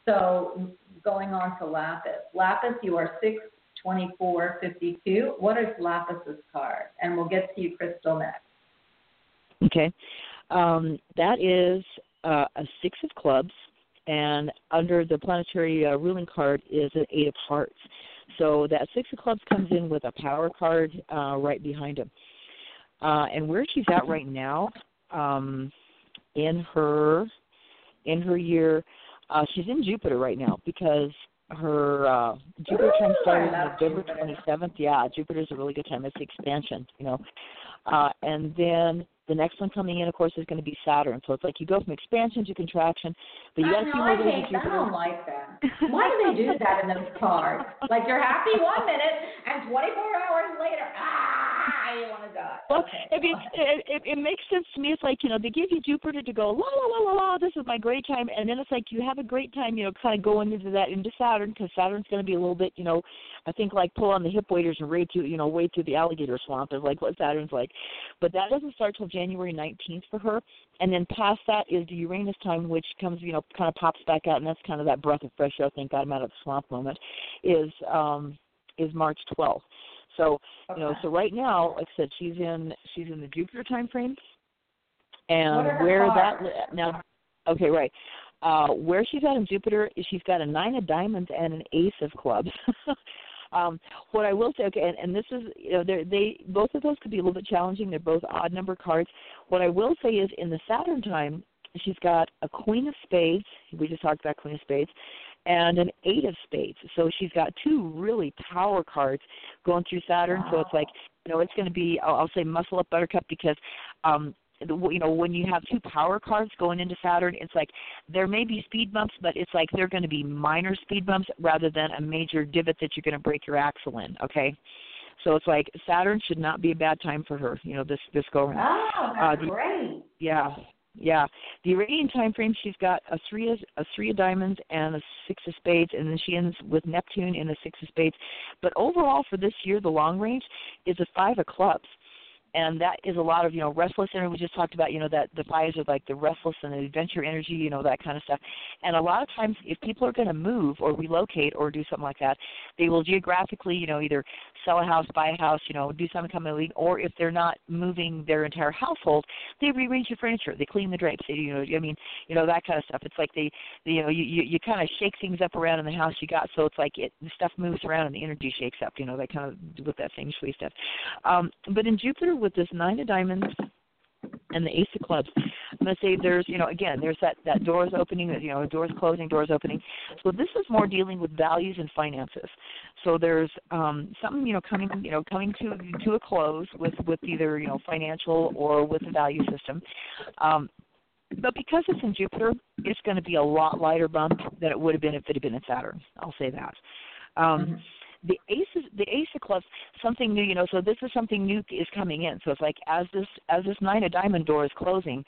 So, going on to Lapis. Lapis, you are 62452. What is Lapis's card? And we'll get to you, Crystal, next. Okay. Um, that is uh, a six of clubs, and under the planetary uh, ruling card is an eight of hearts. So that six of clubs comes in with a power card uh, right behind him. Uh, and where she's at right now, um, in her in her year, uh, she's in Jupiter right now because her uh, Jupiter time started November twenty seventh. Yeah, Jupiter's a really good time. It's the expansion, you know. Uh, and then the next one coming in, of course, is going to be Saturn. So it's like you go from expansion to contraction, but you got to see know, where I there's a hate that. I don't like that. [LAUGHS] Why do they do that in those cards? Like you're happy one minute, and 24 hours later, ah, you want to die. Well, okay. I it, it, it makes sense to me. It's like you know they give you Jupiter to go la la la la la. This is my great time, and then it's like you have a great time, you know, kind of going into that into Saturn because Saturn's going to be a little bit, you know, I think like pull on the hip waders and wade through, you know, wade through the alligator swamp is like what Saturn's like. But that doesn't start till January 19th for her, and then past that is the Uranus time, which comes, you know, kind of pops back out, and that's kind of that breath of fresh air. Thank God I'm out of the swamp moment. Is um is March 12th. So you know, so right now, like I said, she's in she's in the Jupiter time frame, and where that now, okay, right, uh, where she's at in Jupiter is she's got a nine of diamonds and an ace of clubs. [LAUGHS] um, what I will say, okay, and, and this is you know they're, they both of those could be a little bit challenging. They're both odd number cards. What I will say is in the Saturn time, she's got a Queen of Spades. We just talked about Queen of Spades. And an eight of spades, so she's got two really power cards going through Saturn. So it's like you know, it's going to be I'll, I'll say muscle up Buttercup because um the, you know when you have two power cards going into Saturn, it's like there may be speed bumps, but it's like they're going to be minor speed bumps rather than a major divot that you're going to break your axle in. Okay, so it's like Saturn should not be a bad time for her. You know this this go around. Oh, Uh, the- great. Yeah, yeah. The Uranian time frame, she's got a three of a three of diamonds and a six of spades, and then she ends with Neptune in a six of spades. But overall, for this year, the long range is a five of clubs. And that is a lot of, you know, restless energy. We just talked about, you know, that the fives are like the restless and the adventure energy, you know, that kind of stuff. And a lot of times, if people are going to move or relocate or do something like that, they will geographically, you know, either sell a house, buy a house, you know, do something kind of or if they're not moving their entire household, they rearrange the furniture, they clean the drapes, they, you know, I mean, you know, that kind of stuff. It's like they, they you know, you you, you kind of shake things up around in the house you got, so it's like it the stuff moves around and the energy shakes up, you know, that kind of with that feng shui stuff. Um, but in Jupiter with this nine of diamonds and the ace of clubs i'm going to say there's you know again there's that that doors opening you know doors closing doors opening so this is more dealing with values and finances so there's um something you know coming you know coming to to a close with with either you know financial or with the value system um but because it's in Jupiter, it's going to be a lot lighter bump than it would have been if it had been in Saturn. I'll say that. Um, Mhm. The ace the clubs something new you know so this is something new is coming in. So it's like as this as this nine of diamond door is closing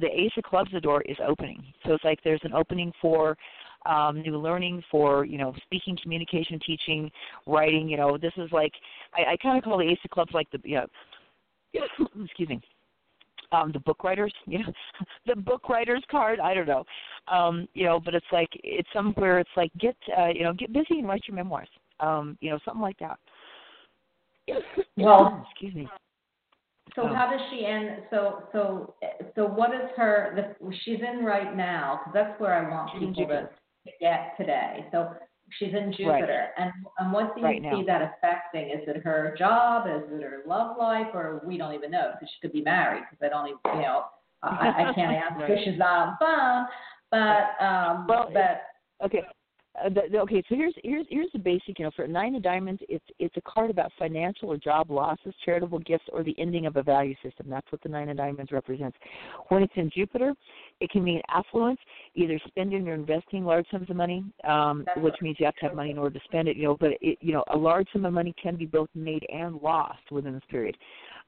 the ace of clubs the door is opening. So it's like there's an opening for um, new learning for you know speaking communication teaching writing you know this is like i, I kind of call the ace of clubs like the you [COUGHS] know excuse me um the book writers [LAUGHS] you know the book writers card i don't know. Um you know but it's like it's somewhere it's like get uh you know get busy and write your memoirs um you know something like that [COUGHS] Well- [COUGHS] excuse me So Um, how does she end? So so so what is her? The, she's in right now because that's where I want people to, to get today. So she's in Jupiter, and and what do you Right see now. that affecting? Is it her job? Is it her love life? Or we don't even know because she could be married because I don't even you know I, I can't [LAUGHS] answer because Right. she's not on phone. But um, Well, but Okay. Uh, the, the, okay, so here's here's here's the basic. You know, for nine of diamonds, it's it's a card about financial or job losses, charitable gifts, or the ending of a value system. That's what the nine of diamonds represents. When it's in Jupiter, it can mean affluence, either spending or investing large sums of money, um, That's which means you have to have money in order to spend it. You know, but it, you know, a large sum of money can be both made and lost within this period.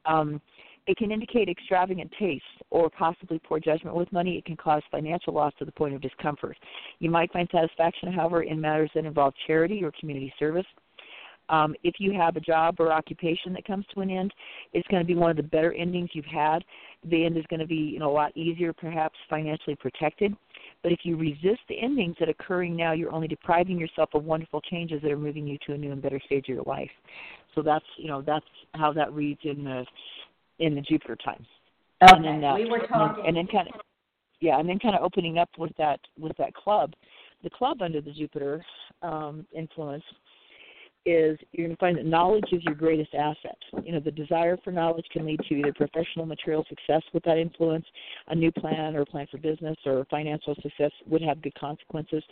Um, it can indicate extravagant taste or possibly poor judgment with money. It can cause financial loss to the point of discomfort. You might find satisfaction, however, in matters that involve charity or community service. Um, if you have a job or occupation that comes to an end, it's going to be one of the better endings you've had. The end is going to be you know, a lot easier, perhaps financially protected. But if you resist the endings that are occurring now, you're only depriving yourself of wonderful changes that are moving you to a new and better stage of your life. So that's you know that's how that reads in the in the Jupiter time okay, and then uh, we were and then- talking. and then kind of yeah, and then kind of opening up with that with that club. The club under the Jupiter um, influence is you're going to find that knowledge is your greatest asset. You know, the desire for knowledge can lead to either professional material success with that influence, a new plan or a plan for business or financial success would have good consequences.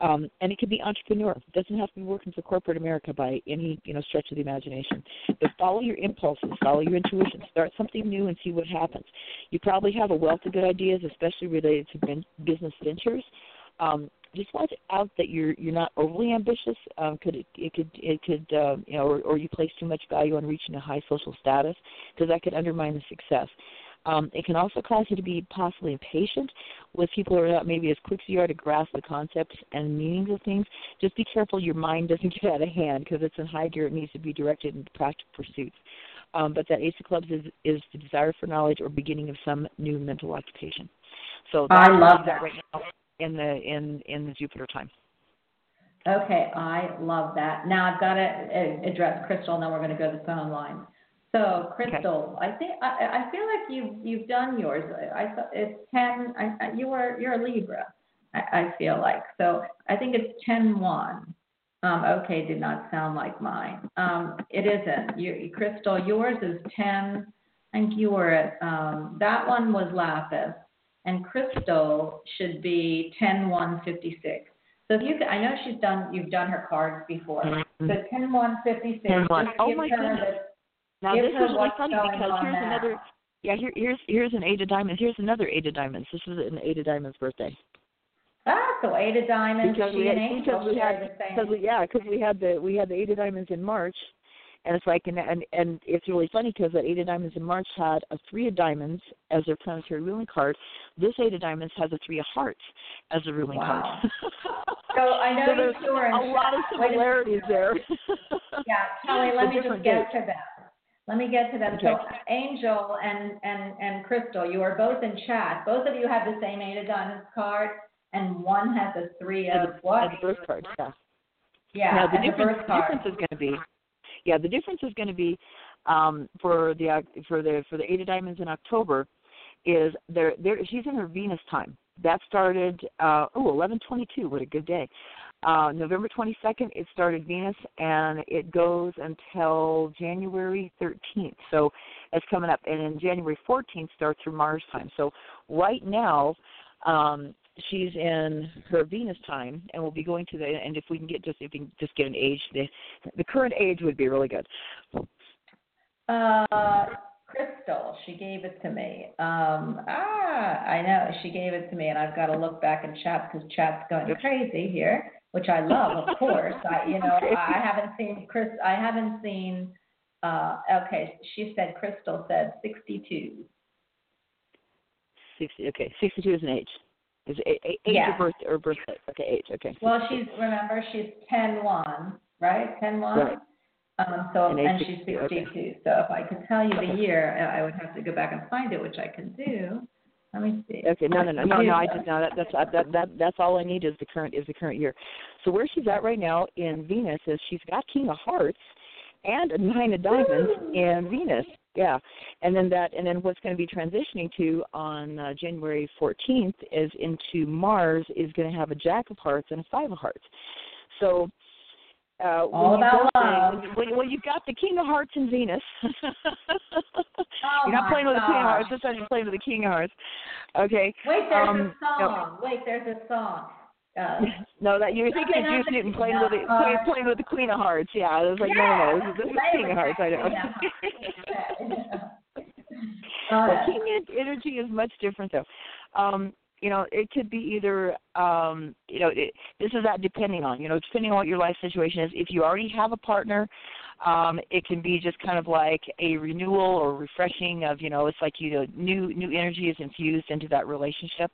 Um, and it can be entrepreneur. It doesn't have to be working for corporate America by any you know stretch of the imagination. But follow your impulses, follow your intuition, start something new and see what happens. You probably have a wealth of good ideas, especially related to business ventures. Um, just watch out that you're you're not overly ambitious. Um, could it, it could it could uh, you know, or, or you place too much value on reaching a high social status because that could undermine the success. Um, it can also cause you to be possibly impatient with people who are not maybe as quick as you are to grasp the concepts and meanings of things. Just be careful your mind doesn't [LAUGHS] get out of hand because it's in high gear. It needs to be directed into practical pursuits. Um, but that Ace of Clubs is, is the desire for knowledge or beginning of some new mental occupation. So I love that. right now in the in in the Jupiter time. Okay, I love that. Now I've got to uh, address Crystal, and then we're going to go to the phone line. So Crystal, I think I, I feel like you've you've done yours. I, I thought it's ten. I, I, you were you're a Libra. I, I feel like so. I think it's ten one. Um, okay, did not sound like mine. Um, it isn't. You, Crystal, yours is ten. I think you were at um, that one was Lapis, and Crystal should be ten one fifty six. So if you, could- I know she's done, you've done her cards before. So ten one fifty six. just Oh give my her goodness. the- Now Give this is really funny because here's another. Yeah, here, here's here's an eight of diamonds. Here's another eight of diamonds. This is an eight of diamonds birthday. Ah, so eight of diamonds, because we had, because we had because we yeah because we had the we had the eight of diamonds in March, and it's like and and and it's really funny because that eight of diamonds in March had a three of diamonds as their planetary ruling card. This eight of diamonds has a three of hearts as a ruling Wow. card. [LAUGHS] So I know So you there's two are in a lot of chat. Wait a- similarities there. Yeah, Kelly, [LAUGHS] let me just get to them. Let me get to them. So Angel and, and, and Crystal, you are both in chat. Both of you have the same eight of diamonds card, and one has a three of a- what? as a birth card. Yeah. Yeah, now the difference, the difference is going to be, yeah, the difference is going to be um, for the for the for the eight of diamonds in October, is there there she's in her Venus time. That started uh, oh 11:22. What a good day. Uh, November 22nd, it started Venus, and it goes until January 13th. So that's coming up. And then January 14th starts her Mars time. So right now, um, she's in her Venus time, and we'll be going to the. And if we can get just if we can just get an age, the the current age would be really good. Uh, Crystal, she gave it to me. Um, ah, I know, she gave it to me, and I've got to look back in chat because chat's going crazy here. Which I love, of course. [LAUGHS] I, you know, I haven't seen Chris. I haven't seen. Uh, okay, she said Crystal said 62. Sixty. Okay, sixty-two is an age. Is it a- a- age Yeah. or birth or birthday? Okay, age. Okay. Well, she's remember she's 10-1, right? 10-1. Right. Um, so And and she's 62, okay. So if I could tell you the year, I would have to go back and find it, which I can do. Let me see. Okay, no, no, no, no, no. I just know. no. That, that's that, that that's all I need is the current is the current year. So where she's at right now in Venus is she's got King of Hearts and a Nine of Diamonds in Venus. Yeah, and then that and then what's going to be transitioning to on uh, January 14th is into Mars is going to have a Jack of Hearts and a Five of Hearts. So. Uh, All you about love. when, when, when you've got the King of Hearts in Venus, [LAUGHS] Oh you're not playing with the Queen of Hearts. This time you're playing with the King of Hearts. Okay. Wait, there's Um, a song. Wait, there's a song. Uh, [LAUGHS] No, that you're thinking of Juice Newton playing with the playing, playing with the Queen of Hearts. Yeah, it was like no, no, no, this is, this is King of Hearts. I know. Hearts. [LAUGHS] well, King en- energy is much different though. Um, you know, it could be either, um, you know, it, this is that depending on, you know, depending on what your life situation is. If you already have a partner, um, it can be just kind of like a renewal or refreshing of, you know, it's like you know, new new energy is infused into that relationship.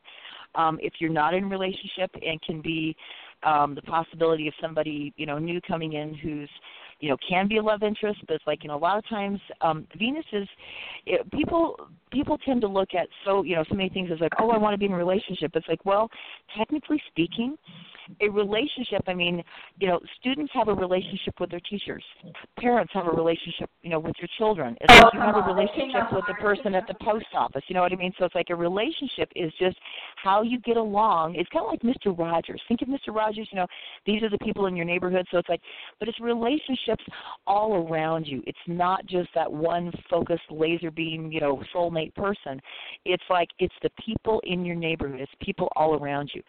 Um, if you're not in relationship, and can be um, the possibility of somebody, you know, new coming in who's you know can be a love interest but it's like you know a lot of times um venus is it, people people tend to look at so you know so many things as like oh i want to be in a relationship. It's like well technically speaking a relationship i mean you know students have a relationship with their teachers. Parents have a relationship you know with your children. It's like you have a relationship with the person at the post office you know what i mean? So it's like a relationship is just how you get along. It's kind of like mr rogers. Think of mr rogers you know these are the people in your neighborhood. So it's like but it's relationships all around you. It's not just that one focused laser beam you know soulmate person. It's like it's the people in your neighborhood it's people all around you.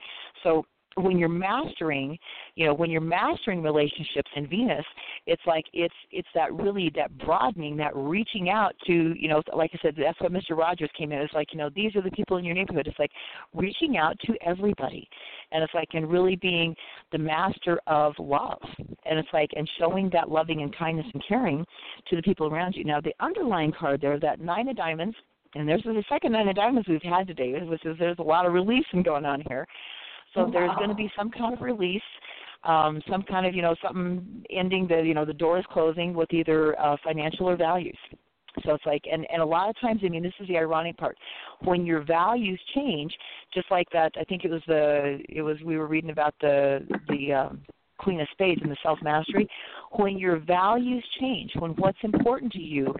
So when you're mastering you know when you're mastering relationships in venus it's like it's it's that really that broadening that reaching out to you know like i said that's what mr rogers came in it's like you know these are the people in your neighborhood. It's like reaching out to everybody. And it's like and really being the master of love. And it's like and showing that loving and kindness and caring to the people around you. Now the underlying card there that nine of diamonds and there's the second nine of diamonds we've had today which is there's a lot of releasing going on here so Oh, there's going to be some kind of release, um, some kind of you know something ending the you know the door is closing with either uh, financial or values. So it's like, and and a lot of times, I mean, this is the ironic part. When your values change, just like that, I think it was the it was we were reading about the the um, Queen of Spades and the self mastery. When your values change, when what's important to you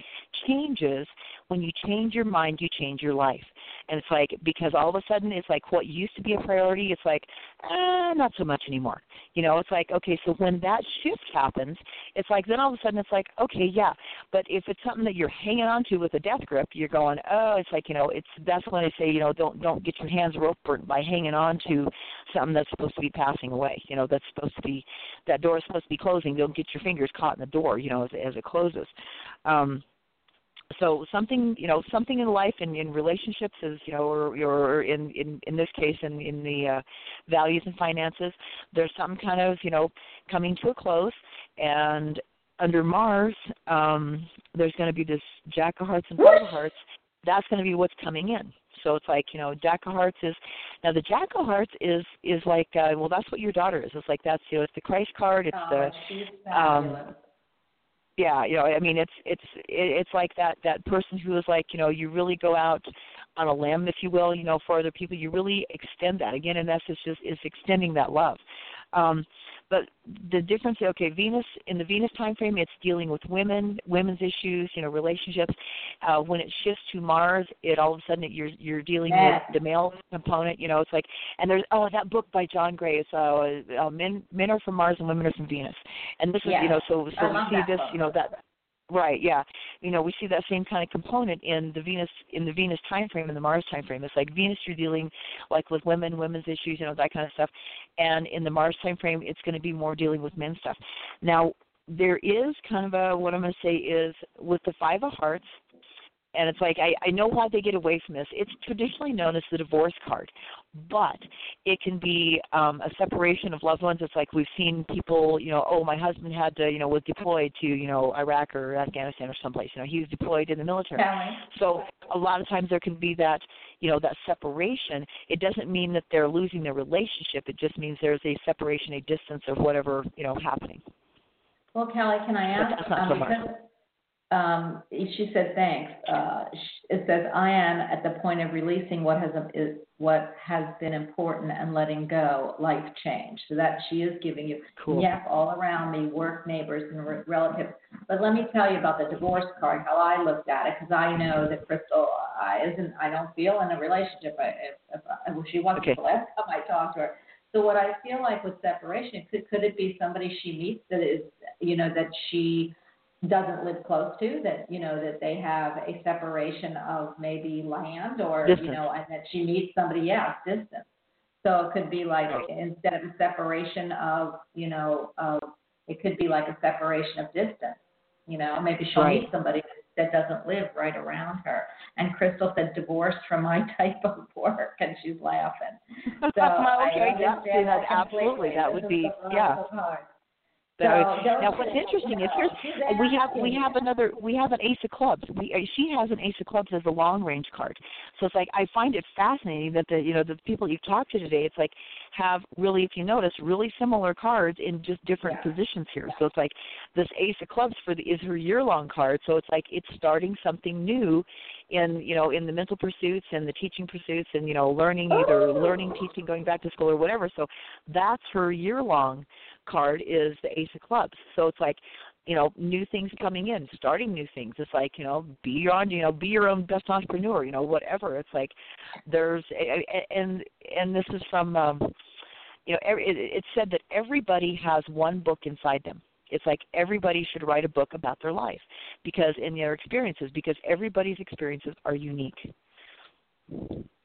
changes, when you change your mind, you change your life. And it's like because all of a sudden it's like what used to be a priority, it's like, eh, not so much anymore. You know, it's like okay, so when that shift happens, it's like then all of a sudden it's like okay, yeah. But if it's something that you're hanging on to with a death grip, you're going, oh, it's like you know, it's that's when they say you know don't don't get your hands rope burnt by hanging on to something that's supposed to be passing away. You know, that's supposed to be that door is supposed to be closing. Don't get your fingers caught in the door. You know, as as it closes. Um, so something you know something in life and in relationships is you know or, or in in in this case in in the uh, values and finances there's some kind of you know coming to a close. And under mars um there's going to be this jack of hearts and five of hearts. That's going to be what's coming in. So it's like you know jack of hearts is now the jack of hearts is is like uh, well that's what your daughter is. It's like that's you know it's the christ card. It's oh, the she's um. Yeah you know i mean it's it's it's like that that person who is like you know you really go out on a limb if you will you know for other people you really extend that. Again and that's just is extending that love um but the difference okay venus in the venus time frame it's dealing with women women's issues you know relationships uh when it shifts to mars it all of a sudden you're you're dealing Yes. with the male component you know it's like and there's oh that book by john gray it's uh, uh men men are from mars and women are from venus and this is Yes. you know so so we see this book. you know that Right, yeah. You know, we see that same kind of component in the Venus in the Venus time frame and the Mars time frame. It's like Venus you're dealing like with women, women's issues, you know, that kind of stuff. And in the Mars time frame it's gonna be more dealing with men's stuff. Now, there is kind of a what I'm gonna say is with the five of hearts, and it's like I, I know why they get away from this. It's traditionally known as the divorce card, but it can be um, a separation of loved ones. It's like we've seen people, you know, oh, my husband had to, you know, was deployed to, you know, Iraq or Afghanistan or someplace. You know, he was deployed in the military. Kelly. So a lot of times there can be that, you know, that separation. It doesn't mean that they're losing their relationship. It just means there's a separation, a distance of whatever, you know, happening. Well, Kelly, can I ask? Um, so much. because, she said thanks. Uh, it says I am at the point of releasing what has is what has been important and letting go, life change. So that she is giving you Cool. Yep, all around me, work, neighbors, and re- relatives. But let me tell you about the divorce card, how I looked at it, because I know that Crystal uh, isn't. I don't feel in a relationship. I, if, if, if she wasn't Okay. the last time I talked to her. So what I feel like with separation, could could it be somebody she meets that is, you know, that she doesn't live close to, that you know that they have a separation of maybe land or Distance. you know, and that she meets somebody, yeah, distance. So it could be like Right. instead of a separation of, you know, of it could be like a separation of distance. You know, maybe she'll Right. meet somebody that doesn't live right around her. And Crystal said divorce from my [LAUGHS] type of work, and she's laughing. [LAUGHS] So well, I okay, yeah, understand that, absolutely. That would be, yeah. So don't now, what's interesting is here's we have we have another we have an ace of clubs. We uh, she has an ace of clubs as a long range card. So it's like I find it fascinating that the you know the people you've talked to today, it's like have really if you notice really similar cards in just different Yeah. positions here. So it's like this ace of clubs for the is her year long card. So it's like it's starting something new in you know in the mental pursuits and the teaching pursuits and you know learning either learning teaching going back to school or whatever. So that's her year long card is the ace of clubs. So it's like you know new things coming in starting new things. It's like you know be your own you know be your own best entrepreneur you know whatever. It's like there's and and this is from um you know it, it said that everybody has one book inside them. It's like everybody should write a book about their life because in their experiences because everybody's experiences are unique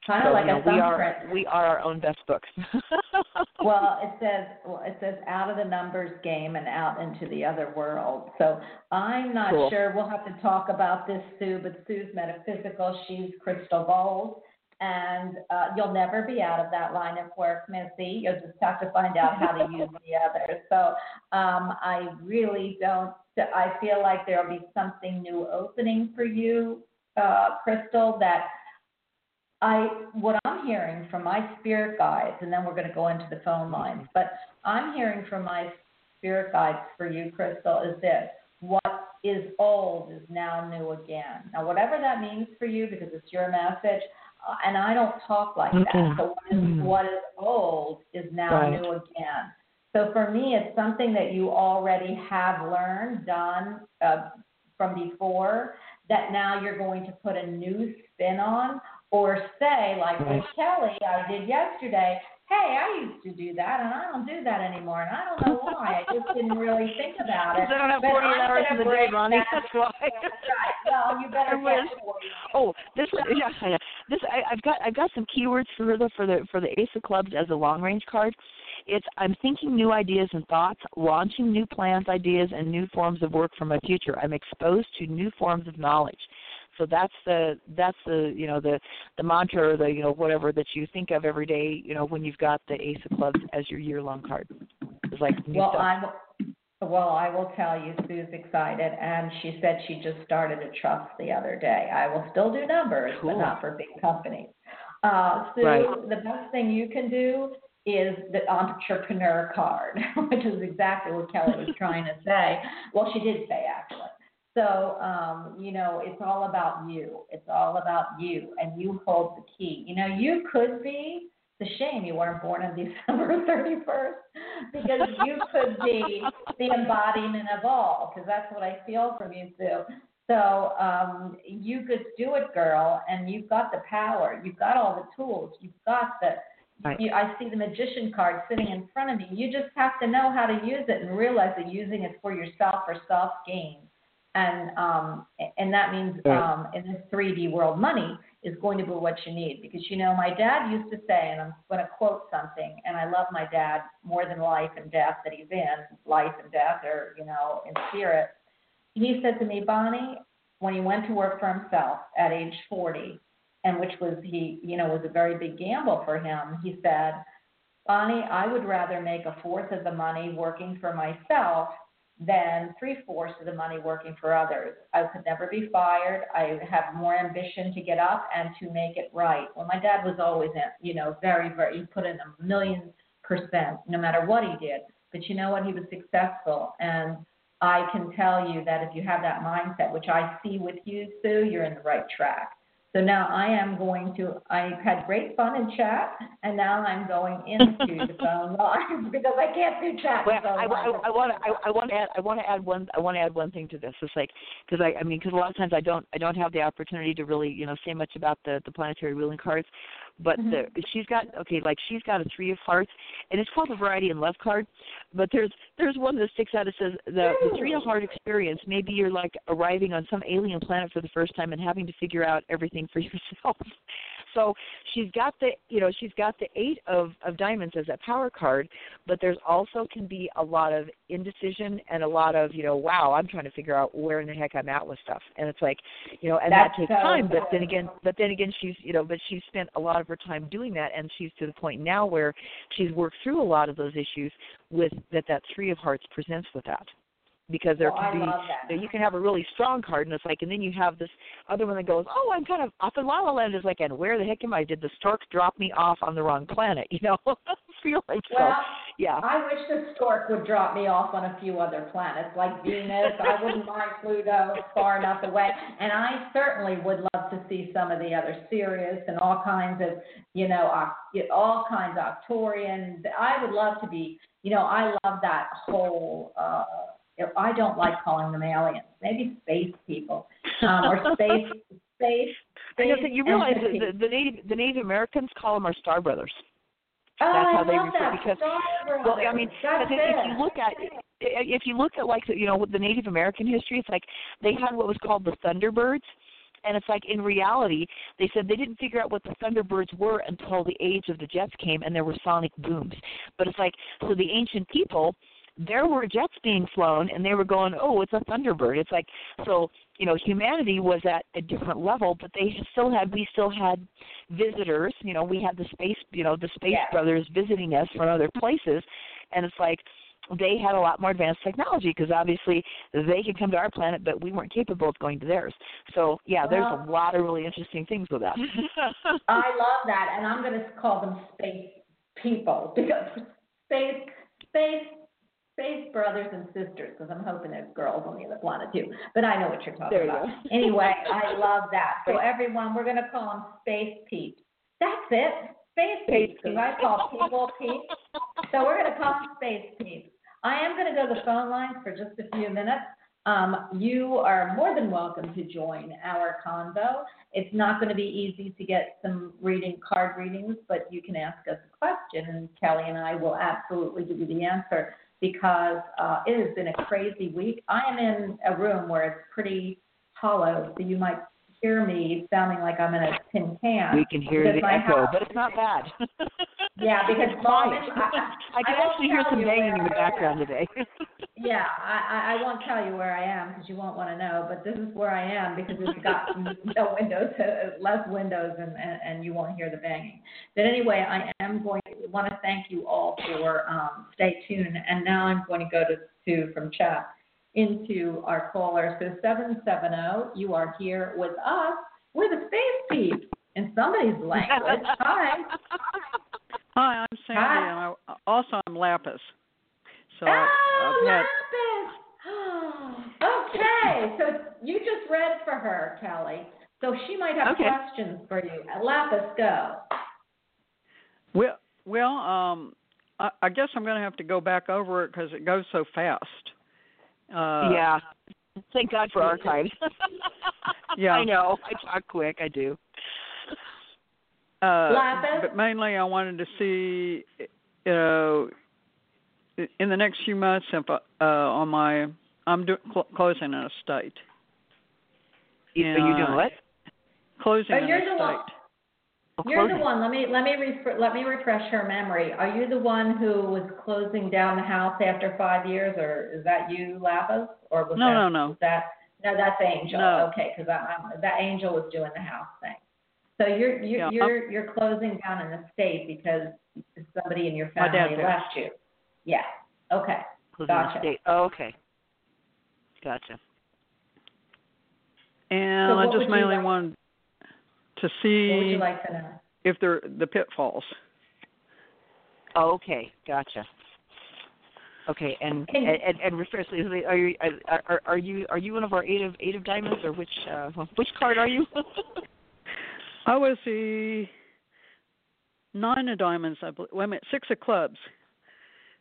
Kind so of like you know, a we are thumbprint. we are our own best books [LAUGHS] well, it says well, it says out of the numbers game and out into the other world. So I'm not Cool. sure. We'll have to talk about this, Sue. But Sue's metaphysical. She's crystal bowls, and uh, you'll never be out of that line of work, Missy. You'll just have to find out how to [LAUGHS] use the others. So um, I really don't. I feel like there'll be something new opening for you, uh, Crystal. That I what I'm hearing from my spirit guides, and then we're going to go into the phone lines. But I'm hearing from my spirit guides for you, Crystal, is this: what is old is now new again. Now, whatever that means for you, because it's your message, uh, and I don't talk like Okay. that. So what is, Mhm. what is old is now Right. new again. So for me, it's something that you already have learned, done uh, from before, that now you're going to put a new spin on, or say, like with Right. Kelly, I did yesterday, hey, I used to do that, and I don't do that anymore, and I don't know why. I just didn't really think about it. [LAUGHS] Because I don't have But 48 hours in the day, Bonnie. that- That's why. That's [LAUGHS] right. Well, you better [LAUGHS] get 40. Oh, this yeah, yeah. This I, I've got I've got some keywords for the for the for the Ace of Clubs as a long range card. It's I'm thinking new ideas and thoughts, launching new plans, ideas, and new forms of work for my future. I'm exposed to new forms of knowledge. So that's the that's the you know the the mantra or the you know whatever that you think of every day. You know when you've got the Ace of Clubs as your year long card. It's like Well, stuff. I will, well, I will tell you, Sue's excited, and she said she just started a trust the other day. I will still do numbers, Cool. but not for big companies. Uh, Sue, Right. the best thing you can do is the entrepreneur card, [LAUGHS] which is exactly what Kelly was trying to say. Well, she did say actually. So, um, you know, it's all about you. It's all about you, and you hold the key. You know, you could be. It's a shame you weren't born on [LAUGHS] December 31st because you could be the embodiment of all, because that's what I feel from you, Sue. So um, you could do it, girl, and you've got the power. You've got all the tools. You've got the. Right. You, I see the magician card sitting in front of me. You just have to know how to use it and realize that using it for yourself for self gain, and um, and that means um, in this 3D world, money is going to be what you need. Because you know, my dad used to say, and I'm going to quote something, and I love my dad more than life and death that he's in, life and death, or you know, in spirit he said to me, Bonnie, when he went to work for himself at age 40, and which was he, you know, was a very big gamble for him. He said, Bonnie, I would rather make a fourth of the money working for myself than three fourths of the money working for others. I could never be fired. I have more ambition to get up and to make it right. Well, my dad was always, you know, very, very, he put in a million percent no matter what he did. But you know what? He was successful. And I can tell you that if you have that mindset, which I see with you, Sue, you're in the right track. So now I am going to, I had great fun in chat, and now I'm going into [LAUGHS] the phone lines [LAUGHS] because I can't do chat. Well, I. I, I want to I, I want to add I want to add one I want to add one thing to this. It's like because I I mean because a lot of times I don't I don't have the opportunity to really you know say much about the the planetary ruling cards, but Mhm. the, she's got okay like she's got a three of hearts and it's called the variety and love card, but there's there's one that sticks out. It says the the three of heart experience. Maybe you're like arriving on some alien planet for the first time and having to figure out everything for [LAUGHS] yourself. So she's got the you know she's got the eight of of diamonds as that power card, but there's also can be a lot of indecision and a lot of you know wow I'm trying to figure out where in the heck I'm at with stuff, and it's like you know and That's that takes so time. But then again, but then again she's you know but she's spent a lot of her time doing that, and she's to the point now where she's worked through a lot of those issues with that that three of hearts presents with that because there Well, can be you can have a really strong card and it's like and then you have this other one that goes oh i'm kind of up in la la land is like and where the heck am i did the stork drop me off on the wrong planet [LAUGHS] you know [LAUGHS] feel like so Well, yeah I wish the stork would drop me off on a few other planets like Venus. I wouldn't mind Pluto far enough away. And I certainly would love to see some of the other Sirius and all kinds of, you know, all kinds of Arcturian. I would love to be, you know, I love that whole, uh, I don't like calling them aliens, maybe space people um, or [LAUGHS] space, space, I know you realize that the, the native the native americans call them our star brothers Oh, that's how I they love refer- that. because- Star Well, I mean, if, if you look at if you look at like the, you know the Native American history, it's like they had what was called the Thunderbirds, and it's like in reality they said they didn't figure out what the Thunderbirds were until the age of the jets came and there were sonic booms. But it's like so the ancient people there were jets being flown and they were going oh it's a thunderbird. It's like so you know humanity was at a different level but they still had we still had visitors you know we had the space you know the space Yes. brothers visiting us from other places and it's like they had a lot more advanced technology because obviously they could come to our planet but we weren't capable of going to theirs. So yeah there's Well- a lot of really interesting things with that. [LAUGHS] I love that, and I'm going to call them space people because space, space, space brothers and sisters. Because I'm hoping there's girls on the other planet too. But I know what you're talking There about. go. Anyway, I [LAUGHS] love that. So everyone, we're going to call them space peeps. That's it, space peeps. Because I call people peeps. So we're going to call them space peeps. I am going to go to the phone lines for just a few minutes. Um, you are more than welcome to join our convo. It's not going to be easy to get some reading card readings, but you can ask us a question, and Kelly and I will absolutely give you the answer because uh, it has been a crazy week. I am in a room where it's pretty hollow, so you might hear me sounding like I'm in a tin can. we can hear the echo house- but it's not bad [LAUGHS] Yeah, [LAUGHS] because. Mom, I- [LAUGHS] I can I actually hear some banging in the background today Yeah, I, I won't tell you where I am because you won't want to know, but this is where I am because it's got no windows, uh, less windows, and, and, and you won't hear the banging. But anyway, I am going to want to thank you all for um, stay tuned, and now I'm going to go to, to from chat into our caller. So 770, you are here with us with a space piece in somebody's language. [LAUGHS] Hi. Hi, I'm Sandy, Hi. and I, also I'm Lapis. So oh, I've had Lapis. [GASPS] okay, so you just read for her, Kelly. So she might have Okay. questions for you. Lapis, go. well, well, um, I, I guess I'm going to have to go back over it because it goes so fast. Uh, yeah. Thank God for [LAUGHS] archives. [LAUGHS] Yeah. I know. I talk quick. I do. Uh, but mainly, I wanted to see, you know, in the next few months, if uh, on my I'm do, cl- closing an estate. You- Are you doing what? Closing Oh, an you're the estate. You're the one. Let me let me refre- let me refresh her memory. Are you the one who was closing down the house after five years, or is that you, Lapis? Or was No, that, no, no. Was that No, that's Angel. No. Okay, because I'm, that Angel was doing the house thing. So you're you're Yeah, you're, you're closing down in the state because somebody in your My dad family did. left you. Yeah. Okay. Closing the Gotcha. state. Oh, okay. Gotcha. And So I what just you mainly like- wanted to What would you see like to know? if they're the pitfalls. Oh, okay. Gotcha. Okay, and Can- and and respectfully, are you are, are are you are you one of our eight of eight of diamonds or which uh which card are you? [LAUGHS] I was the nine of diamonds, I believe. Wait a minute, six of clubs.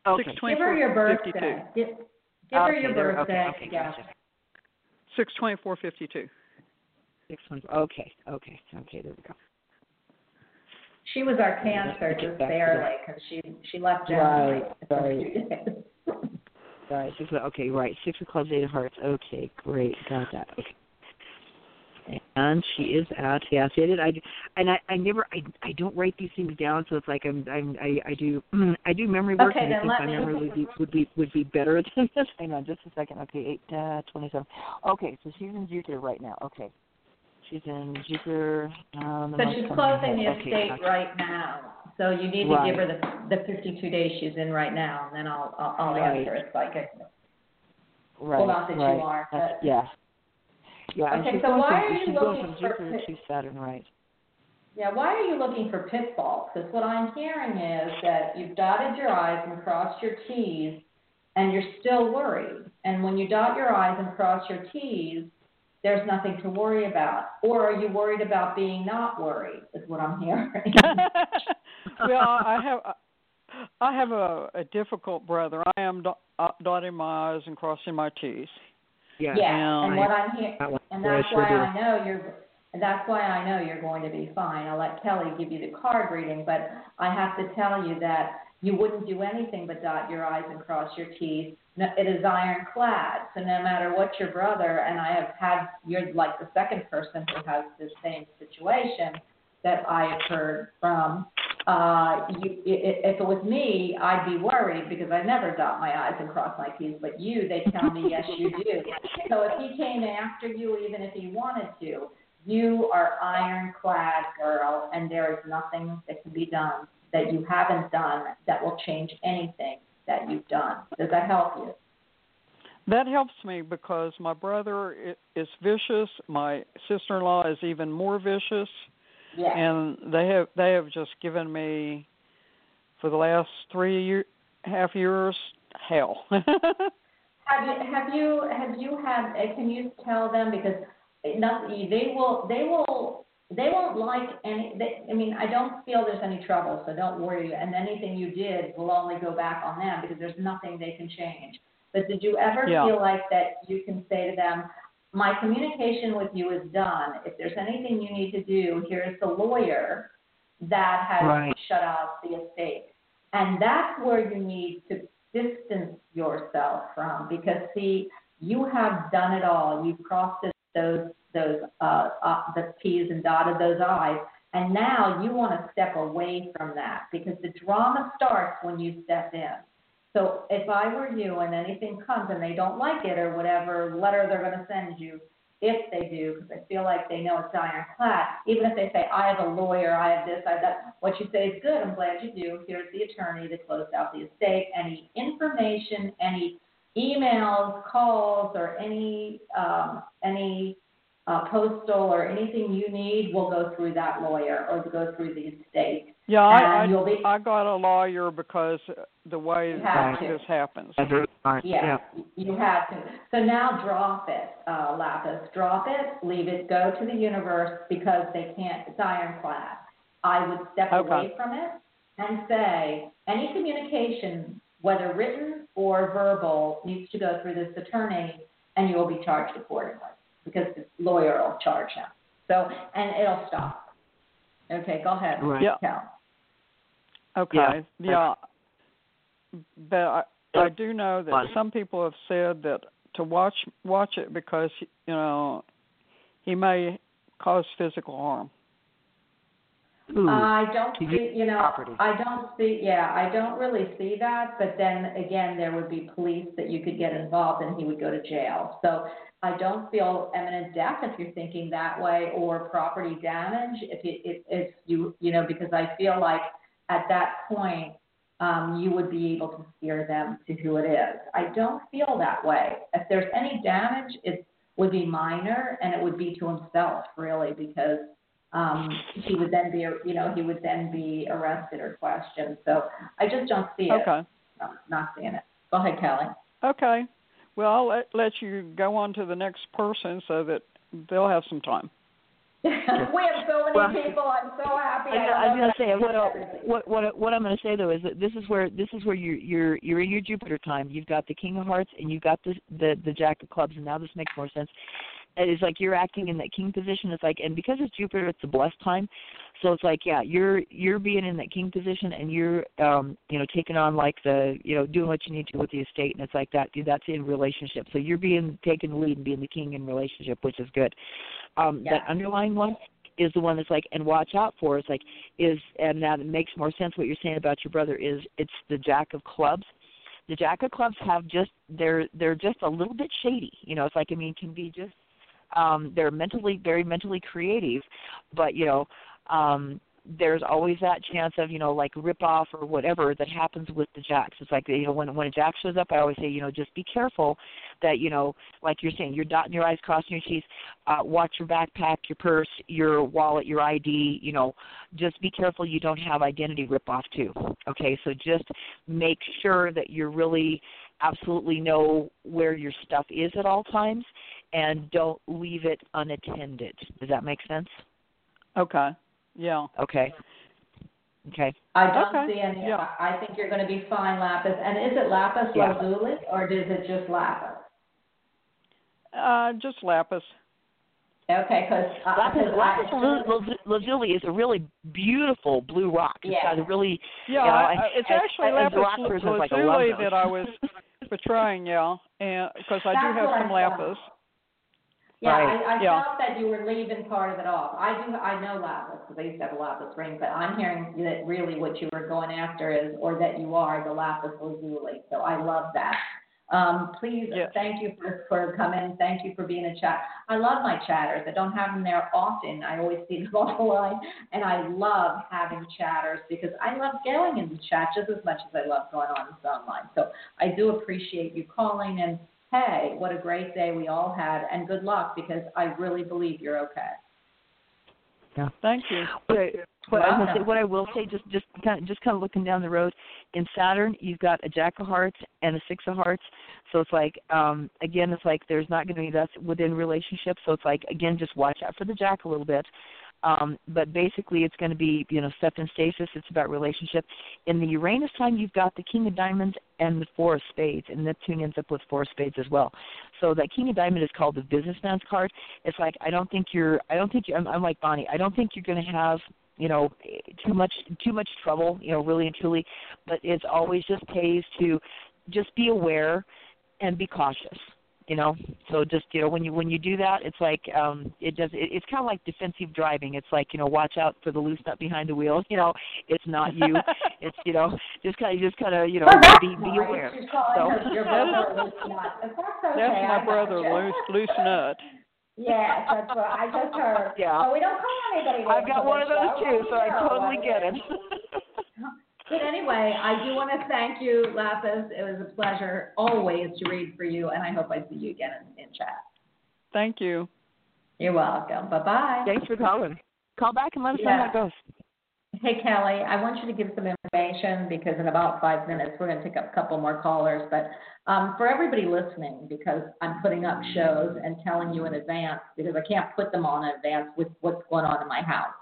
okay. Six Give her your birthday. Give, give her your birthday. Okay, okay, yeah. gotcha. Six twenty four fifty two. Six one. Okay, okay, okay. There we go. She was our cancer just barely because she she left Right, right. Right. Six. Okay. Right. Six of clubs, eight of hearts. Okay. Great. Got that. Okay. And she is at yes, it is. I and I I never I I don't write these things down, so it's like I'm I'm I I do [CLEARS THROAT] I do memory work, Okay, and I think my me- memory would be would be would be better than this. Hang on, just a second. Okay, eight uh, twenty seven. Okay, so she's in Jupiter right now. Okay, she's in Jupiter. Um, month's she's closing the. Okay, estate gotcha. right now. So you need to Right. give her the the 52 days she's in right now, and then I'll I'll, I'll Right. answer it psychically. Right. Well, not that you right. are, That's, but- yeah. Yeah, Okay, so why from, are you looking from for Jupiter pit- to Saturn, right? Yeah, why are you looking for pitfalls? Because what I'm hearing is that you've dotted your I's and crossed your T's, and you're still worried. And when you dot your I's and cross your T's, there's nothing to worry about. Or are you worried about being not worried? Is what I'm hearing. [LAUGHS] well, I have I have a, a difficult brother. I am do- uh, dotting my I's and crossing my T's. Yeah. Yeah, and I- what I'm hearing, and that's sure why do. I know you're, and that's why I know you're going to be fine. I'll let Kelly give you the card reading, but I have to tell you that you wouldn't do anything but dot your I's and cross your T's. It is ironclad, so no matter what your brother, and I have had, you're like the second person who has the same situation that I have heard from. Uh, you, if it was me, I'd be worried because I never dot my I's and cross my T's. But you, they tell me yes, you do. So if he came after you, even if he wanted to, you are ironclad, girl, and there is nothing that can be done that you haven't done that will change anything that you've done. Does that help you? That helps me because my brother is vicious. My sister-in-law is even more vicious, Yeah. and they have they have just given me for the last three year, half years hell. [LAUGHS] Have you have you have you had? uh, Can you tell them because not, they will they will they won't like any. They, I mean, I don't feel there's any trouble, so don't worry. And anything you did will only go back on them because there's nothing they can change. But did you ever Yeah. feel like that you can say to them, "My communication with you is done. If there's anything you need to do, here's the lawyer that has Right. shut out the estate." And that's where you need to distance yourself from because see you have done it all you've crossed those those uh, uh the t's and dotted those i's and now you want to step away from that because the drama starts when you step in so if i were you and anything comes and they don't like it or whatever letter they're going to send you if they do, because I feel like they know it's ironclad, even if they say, I have a lawyer, I have this, I have that, what you say is good, I'm glad you do. Here's the attorney that closed out the estate. Any information, any emails, calls, or any, um, any uh, postal or anything you need will go through that lawyer or go through the estate. yeah, I And you'll be- I, I got a lawyer because the way You to. this happens. Yeah, very smart. Yeah, you have to. So now drop it, uh, Lapis. Drop it, leave it, go to the universe because they can't, it's ironclad. I would step Okay. away from it and say, any communication, whether written or verbal, needs to go through this attorney and you will be charged accordingly because the lawyer will charge him. So, and it'll stop. Okay, go ahead. Right. Yeah. Cal. Okay. Yeah. Yeah. But I I do know that some people have said that to watch watch it because you know he may cause physical harm. Ooh. I don't see, you know, property. I don't see, yeah, I don't really see that, but then again, there would be police that you could get involved and he would go to jail. So I don't feel imminent death if you're thinking that way, or property damage if you, if, if you, you know, because I feel like at that point, um, you would be able to steer them to who it is. I don't feel that way. If there's any damage, it would be minor and it would be to himself really because um, he would then be, you know, he would then be arrested or questioned. So I just don't see it. Okay. No, not seeing it. Go ahead, Kelly. Okay. Well, I'll let, let you go on to the next person so that they'll have some time. [LAUGHS] we have so many Well, people. I'm so happy. I, I love was gonna say what, I- what what what I'm gonna say though is that this is where this is where you're you're you're in your Jupiter time. You've got the King of Hearts and you've got the the the Jack of Clubs, and now this makes more sense. It is like you're acting in that King position. It's like, and because it's Jupiter, it's a blessed time. So it's like, yeah, you're you're being in that King position, and you're um you know taking on like the you know doing what you need to with the estate, and it's like that. Dude, that's in relationship. So you're being taking the lead and being the king in relationship, which is good. Um Yeah. That underlying one is the one that's like and watch out for is like is and that makes more sense what you're saying about your brother is it's the jack of clubs the jack of clubs have just they're they're just a little bit shady you know it's like i mean can be just um they're mentally very mentally creative but you know um there's always that chance of you know like rip off or whatever that happens with the jacks. It's like you know when when a jack shows up i always say you know just be careful that you know like you're saying you're dotting your i's crossing your t's uh watch your backpack your purse your wallet your id you know just be careful you don't have identity rip off too okay? So just make sure that you really absolutely know where your stuff is at all times and don't leave it unattended does that make sense Okay. Yeah. okay okay I don't Okay, see any. yeah. I I think you're going to be fine, Lapis. And is it Lapis Yeah. Lazuli or is it just Lapis? Uh, just lapis. Okay, because Lapis, lapis lazu- lazu- lazuli is a really beautiful blue rock. It's Yeah. got a really Yeah, you know, I, and- I- it's and- actually and as lapis a rock like lazuli that I was [LAUGHS] portraying, yeah, and because I do have some I thought. lapis. Yeah, Right. I, I Yeah. felt that you were leaving part of it off. I do, I know lapis because I used to have a lapis ring, but I'm hearing that really what you were going after is, or that you are the lapis lazuli. So I love that. Um, please, Yes. thank you for, for coming. Thank you for being in chat. I love my chatters. I don't have them there often. I always see them [LAUGHS] on the line, and I love having chatters because I love going in the chat just as much as I love going on the phone line. So I do appreciate you calling and hey, what a great day we all had, and good luck because I really believe you're okay. Yeah. Thank you. What I, what I was say, what I will say, just just kind of just kind of looking down the road, in Saturn you've got a Jack of Hearts and a Six of Hearts, so it's like um again it's like there's not going to be that's within relationships, so it's like again just watch out for the Jack a little bit, um but basically it's going to be you know stuff in stasis. It's about relationship. In the Uranus time you've got the King of Diamonds and the Four of Spades, and Neptune ends up with Four of Spades as well. So that King of Diamond is called the businessman's card. It's like I don't think you're I don't think you I'm, I'm like Bonnie. I don't think you're going to have you know too much too much trouble you know really and truly but it's always just pays to just be aware and be cautious you know so just you know when you when you do that it's like um it does it, it's kind of like defensive driving it's like you know watch out for the loose nut behind the wheel [LAUGHS] you know it's not you [LAUGHS] it's you know just kind of just kind of you know be be Right, aware she's calling So- your brother loose nut. That's okay. That's my brother, loose loose nut. Yes, that's what I just heard. [LAUGHS] Yeah. But we don't call anybody. i've got one of those too so i totally get it it is. But anyway, I do want to thank you, Lapis. It was a pleasure always to read for you, and I hope I see you again in, in chat. Thank you. You're welcome. Bye bye. thanks for calling call back and let us know how it goes Hey, Kelly, I want you to give some information because in about five minutes we're going to pick up a couple more callers. But um, for everybody listening, because I'm putting up shows and telling you in advance because I can't put them on in advance with what's going on in my house.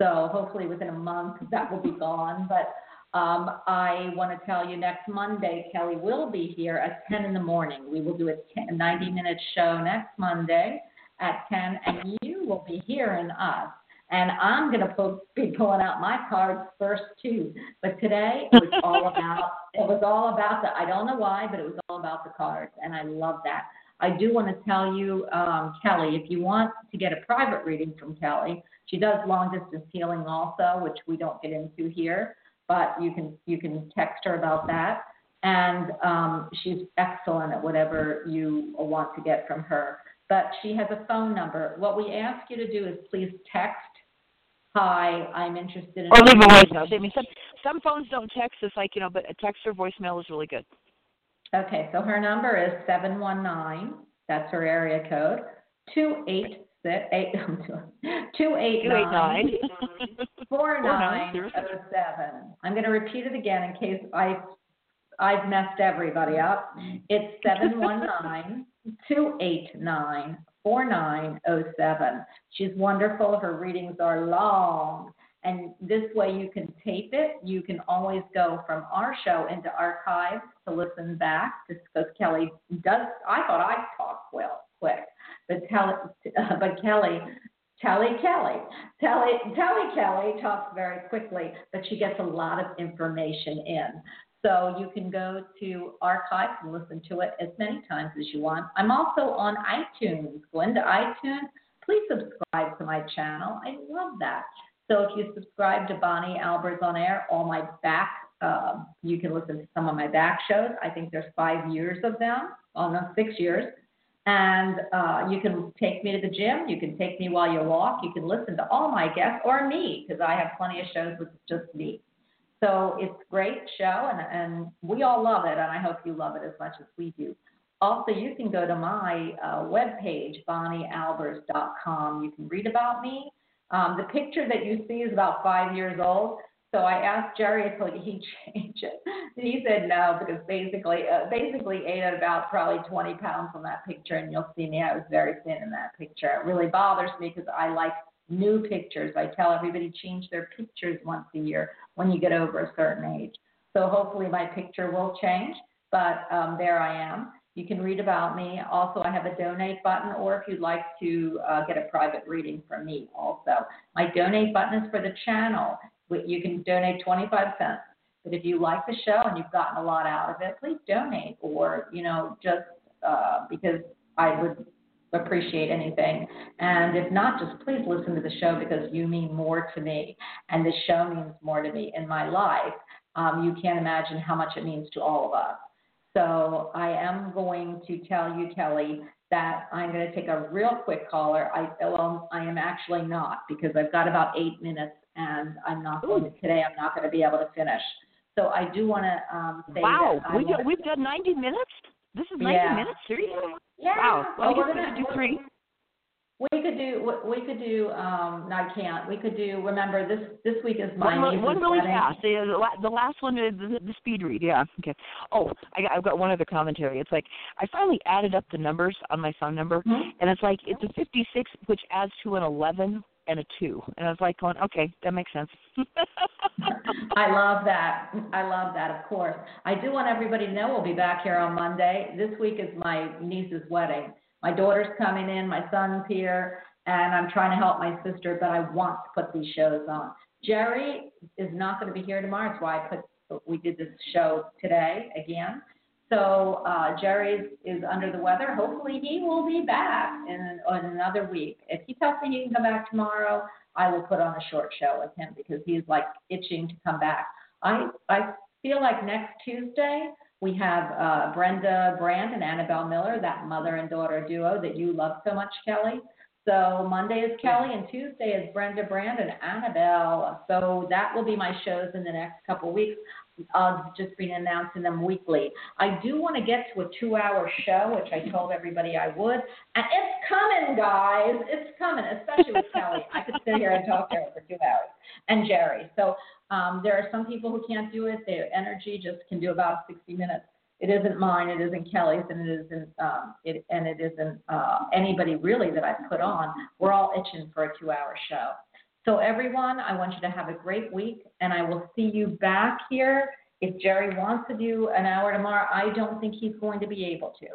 So hopefully within a month that will be gone. But um, I want to tell you next Monday, Kelly will be here at 10 in the morning. We will do a 10, 90 minute show next Monday at 10, and you will be hearing us. And I'm going to be pulling out my cards first too. But today it was [LAUGHS] all about it was all about the I don't know why, but it was all about the cards, and I love that. I do want to tell you, um, Kelly, if you want to get a private reading from Kelly, she does long distance healing also, which we don't get into here, but you can you can text her about that. And um, she's excellent at whatever you want to get from her. But she has a phone number. What we ask you to do is please text Hi, I'm interested in. Or leave a voicemail. I mean, some some phones don't text. It's like you know, but a text or voicemail is really good. Okay, so her number is seven one nine. That's her area code. Two eight six [LAUGHS] eight two eight nine [LAUGHS] four nine oh seven. I'm going to repeat it again in case I I've messed everybody up. It's [LAUGHS] seven one nine two eight nine 4907. She's wonderful. Her readings are long. And this way you can tape it. You can always go from our show into archives to listen back just because Kelly does. I thought I talked well quick, but, tell, uh, [LAUGHS] but Kelly Telly Kelly. Telly, Telly Kelly talks very quickly, but she gets a lot of information in. So you can go to archives and listen to it as many times as you want. I'm also on iTunes. Go into iTunes. Please subscribe to my channel. I love that. So if you subscribe to Bonnie Albers on Air, all my back, uh, you can listen to some of my back shows. I think there's five years of them, no, six years. And uh, you can take me to the gym. You can take me while you walk. You can listen to all my guests or me because I have plenty of shows with just me. So it's a great show, and, and we all love it, and I hope you love it as much as we do. Also, you can go to my uh, webpage, bonniealbers.com. You can read about me. Um, the picture that you see is about five years old. So I asked Jerry if he change it. and He said no because basically, uh, basically ate at about probably 20 pounds on that picture, and you'll see me. I was very thin in that picture. It really bothers me because I like new pictures. I tell everybody change their pictures once a year when you get over a certain age. So hopefully my picture will change, but um, there I am. You can read about me. Also, I have a donate button, or if you'd like to uh, get a private reading from me, also. My donate button is for the channel. You can donate 25 cents. But if you like the show and you've gotten a lot out of it, please donate, or, you know, just uh, because I would appreciate anything. And if not, just please listen to the show because you mean more to me, and the show means more to me in my life. Um, you can't imagine how much it means to all of us. So I am going to tell you, Kelly, that I'm going to take a real quick caller. I well, I am actually not because I've got about eight minutes, and I'm not going to, today. I'm not going to be able to finish. So I do want to um, say wow, that. we got, we've got 90 minutes. This is 90 Yeah. minutes, seriously? Yeah. Wow. Well, we're gonna- could do three. We could do. We could do. Um, no, I can't. We could do. Remember, this this week is my One, one really wedding. fast. The, the last one, the, the speed read. Yeah. Okay. Oh, I got, I've got one other commentary. It's like I finally added up the numbers on my phone number, Mhm. and it's like it's a 56, which adds to an 11 and a two. And I was like, going, okay, that makes sense. [LAUGHS] I love that. I love that. Of course, I do want everybody to know we'll be back here on Monday. This week is my niece's wedding. My daughter's coming in. My son's here, and I'm trying to help my sister. But I want to put these shows on. Jerry is not going to be here tomorrow. That's why I put. We did this show today again. So uh, Jerry is, under the weather. Hopefully he will be back in, in another week. If he tells me he can come back tomorrow, I will put on a short show with him because he's like itching to come back. I I feel like next Tuesday we have uh, Brenda Brand and Annabelle Miller, that mother and daughter duo that you love so much, Kelly. So Monday is Kelly and Tuesday is Brenda Brand and Annabelle. So that will be my shows in the next couple weeks. I'll just be announcing them weekly. I do want to get to a two-hour show, which I told everybody I would, and it's coming, guys. It's coming, especially with Kelly. I could sit here and talk to her for two hours, and Jerry. So um, there are some people who can't do it. Their energy just can do about 60 minutes. It isn't mine. It isn't Kelly's, and it isn't um, it, and it isn't uh, anybody really that I've put on. We're all itching for a two-hour show. So everyone, I want you to have a great week, and I will see you back here. If Jerry wants to do an hour tomorrow, I don't think he's going to be able to.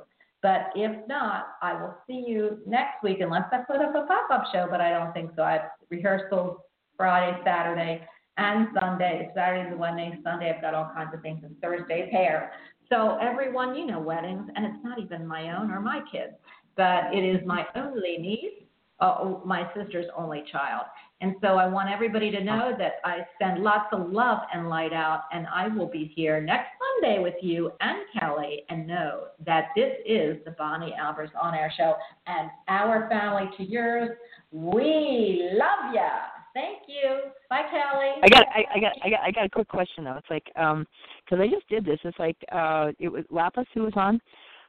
But if not, I will see you next week, unless I put up a pop-up show. But I don't think so. I have rehearsals Friday, Saturday, and Sunday. Saturday, Wednesday, Sunday. I've got all kinds of things, and Thursday's hair. So everyone, you know weddings, and it's not even my own or my kids, but it is my only niece, uh, my sister's only child. And so I want everybody to know that I send lots of love and light out, and I will be here next Monday with you and Kelly. And know that this is the Bonnie Albers On Air Show, and our family to yours. We love ya. Thank you. Bye, Kelly. I got, I, I got, I got, I got a quick question though. It's like, um, because I just did this. It's like, uh, it was Lapis who was on.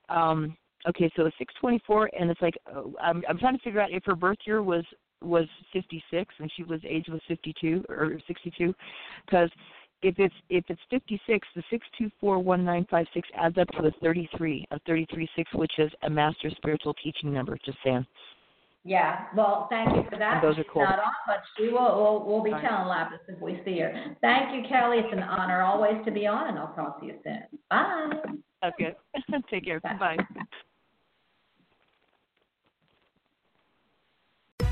Um, okay, so it's 624, and it's like, uh, I'm, I'm trying to figure out if her birth year was was 56 and she was age was 52 or 62, because if it's if it's 56, the 6241956 adds up to the 33 of 336, which is a master spiritual teaching number. Just saying. Yeah, well, thank you for that. And those are cool. Not on, but she will. We'll, we'll be telling Lapis if we see her. Thank you, Kelly. It's an honor always to be on, and I'll talk to you soon. Bye. Okay. [LAUGHS] Take care. Bye.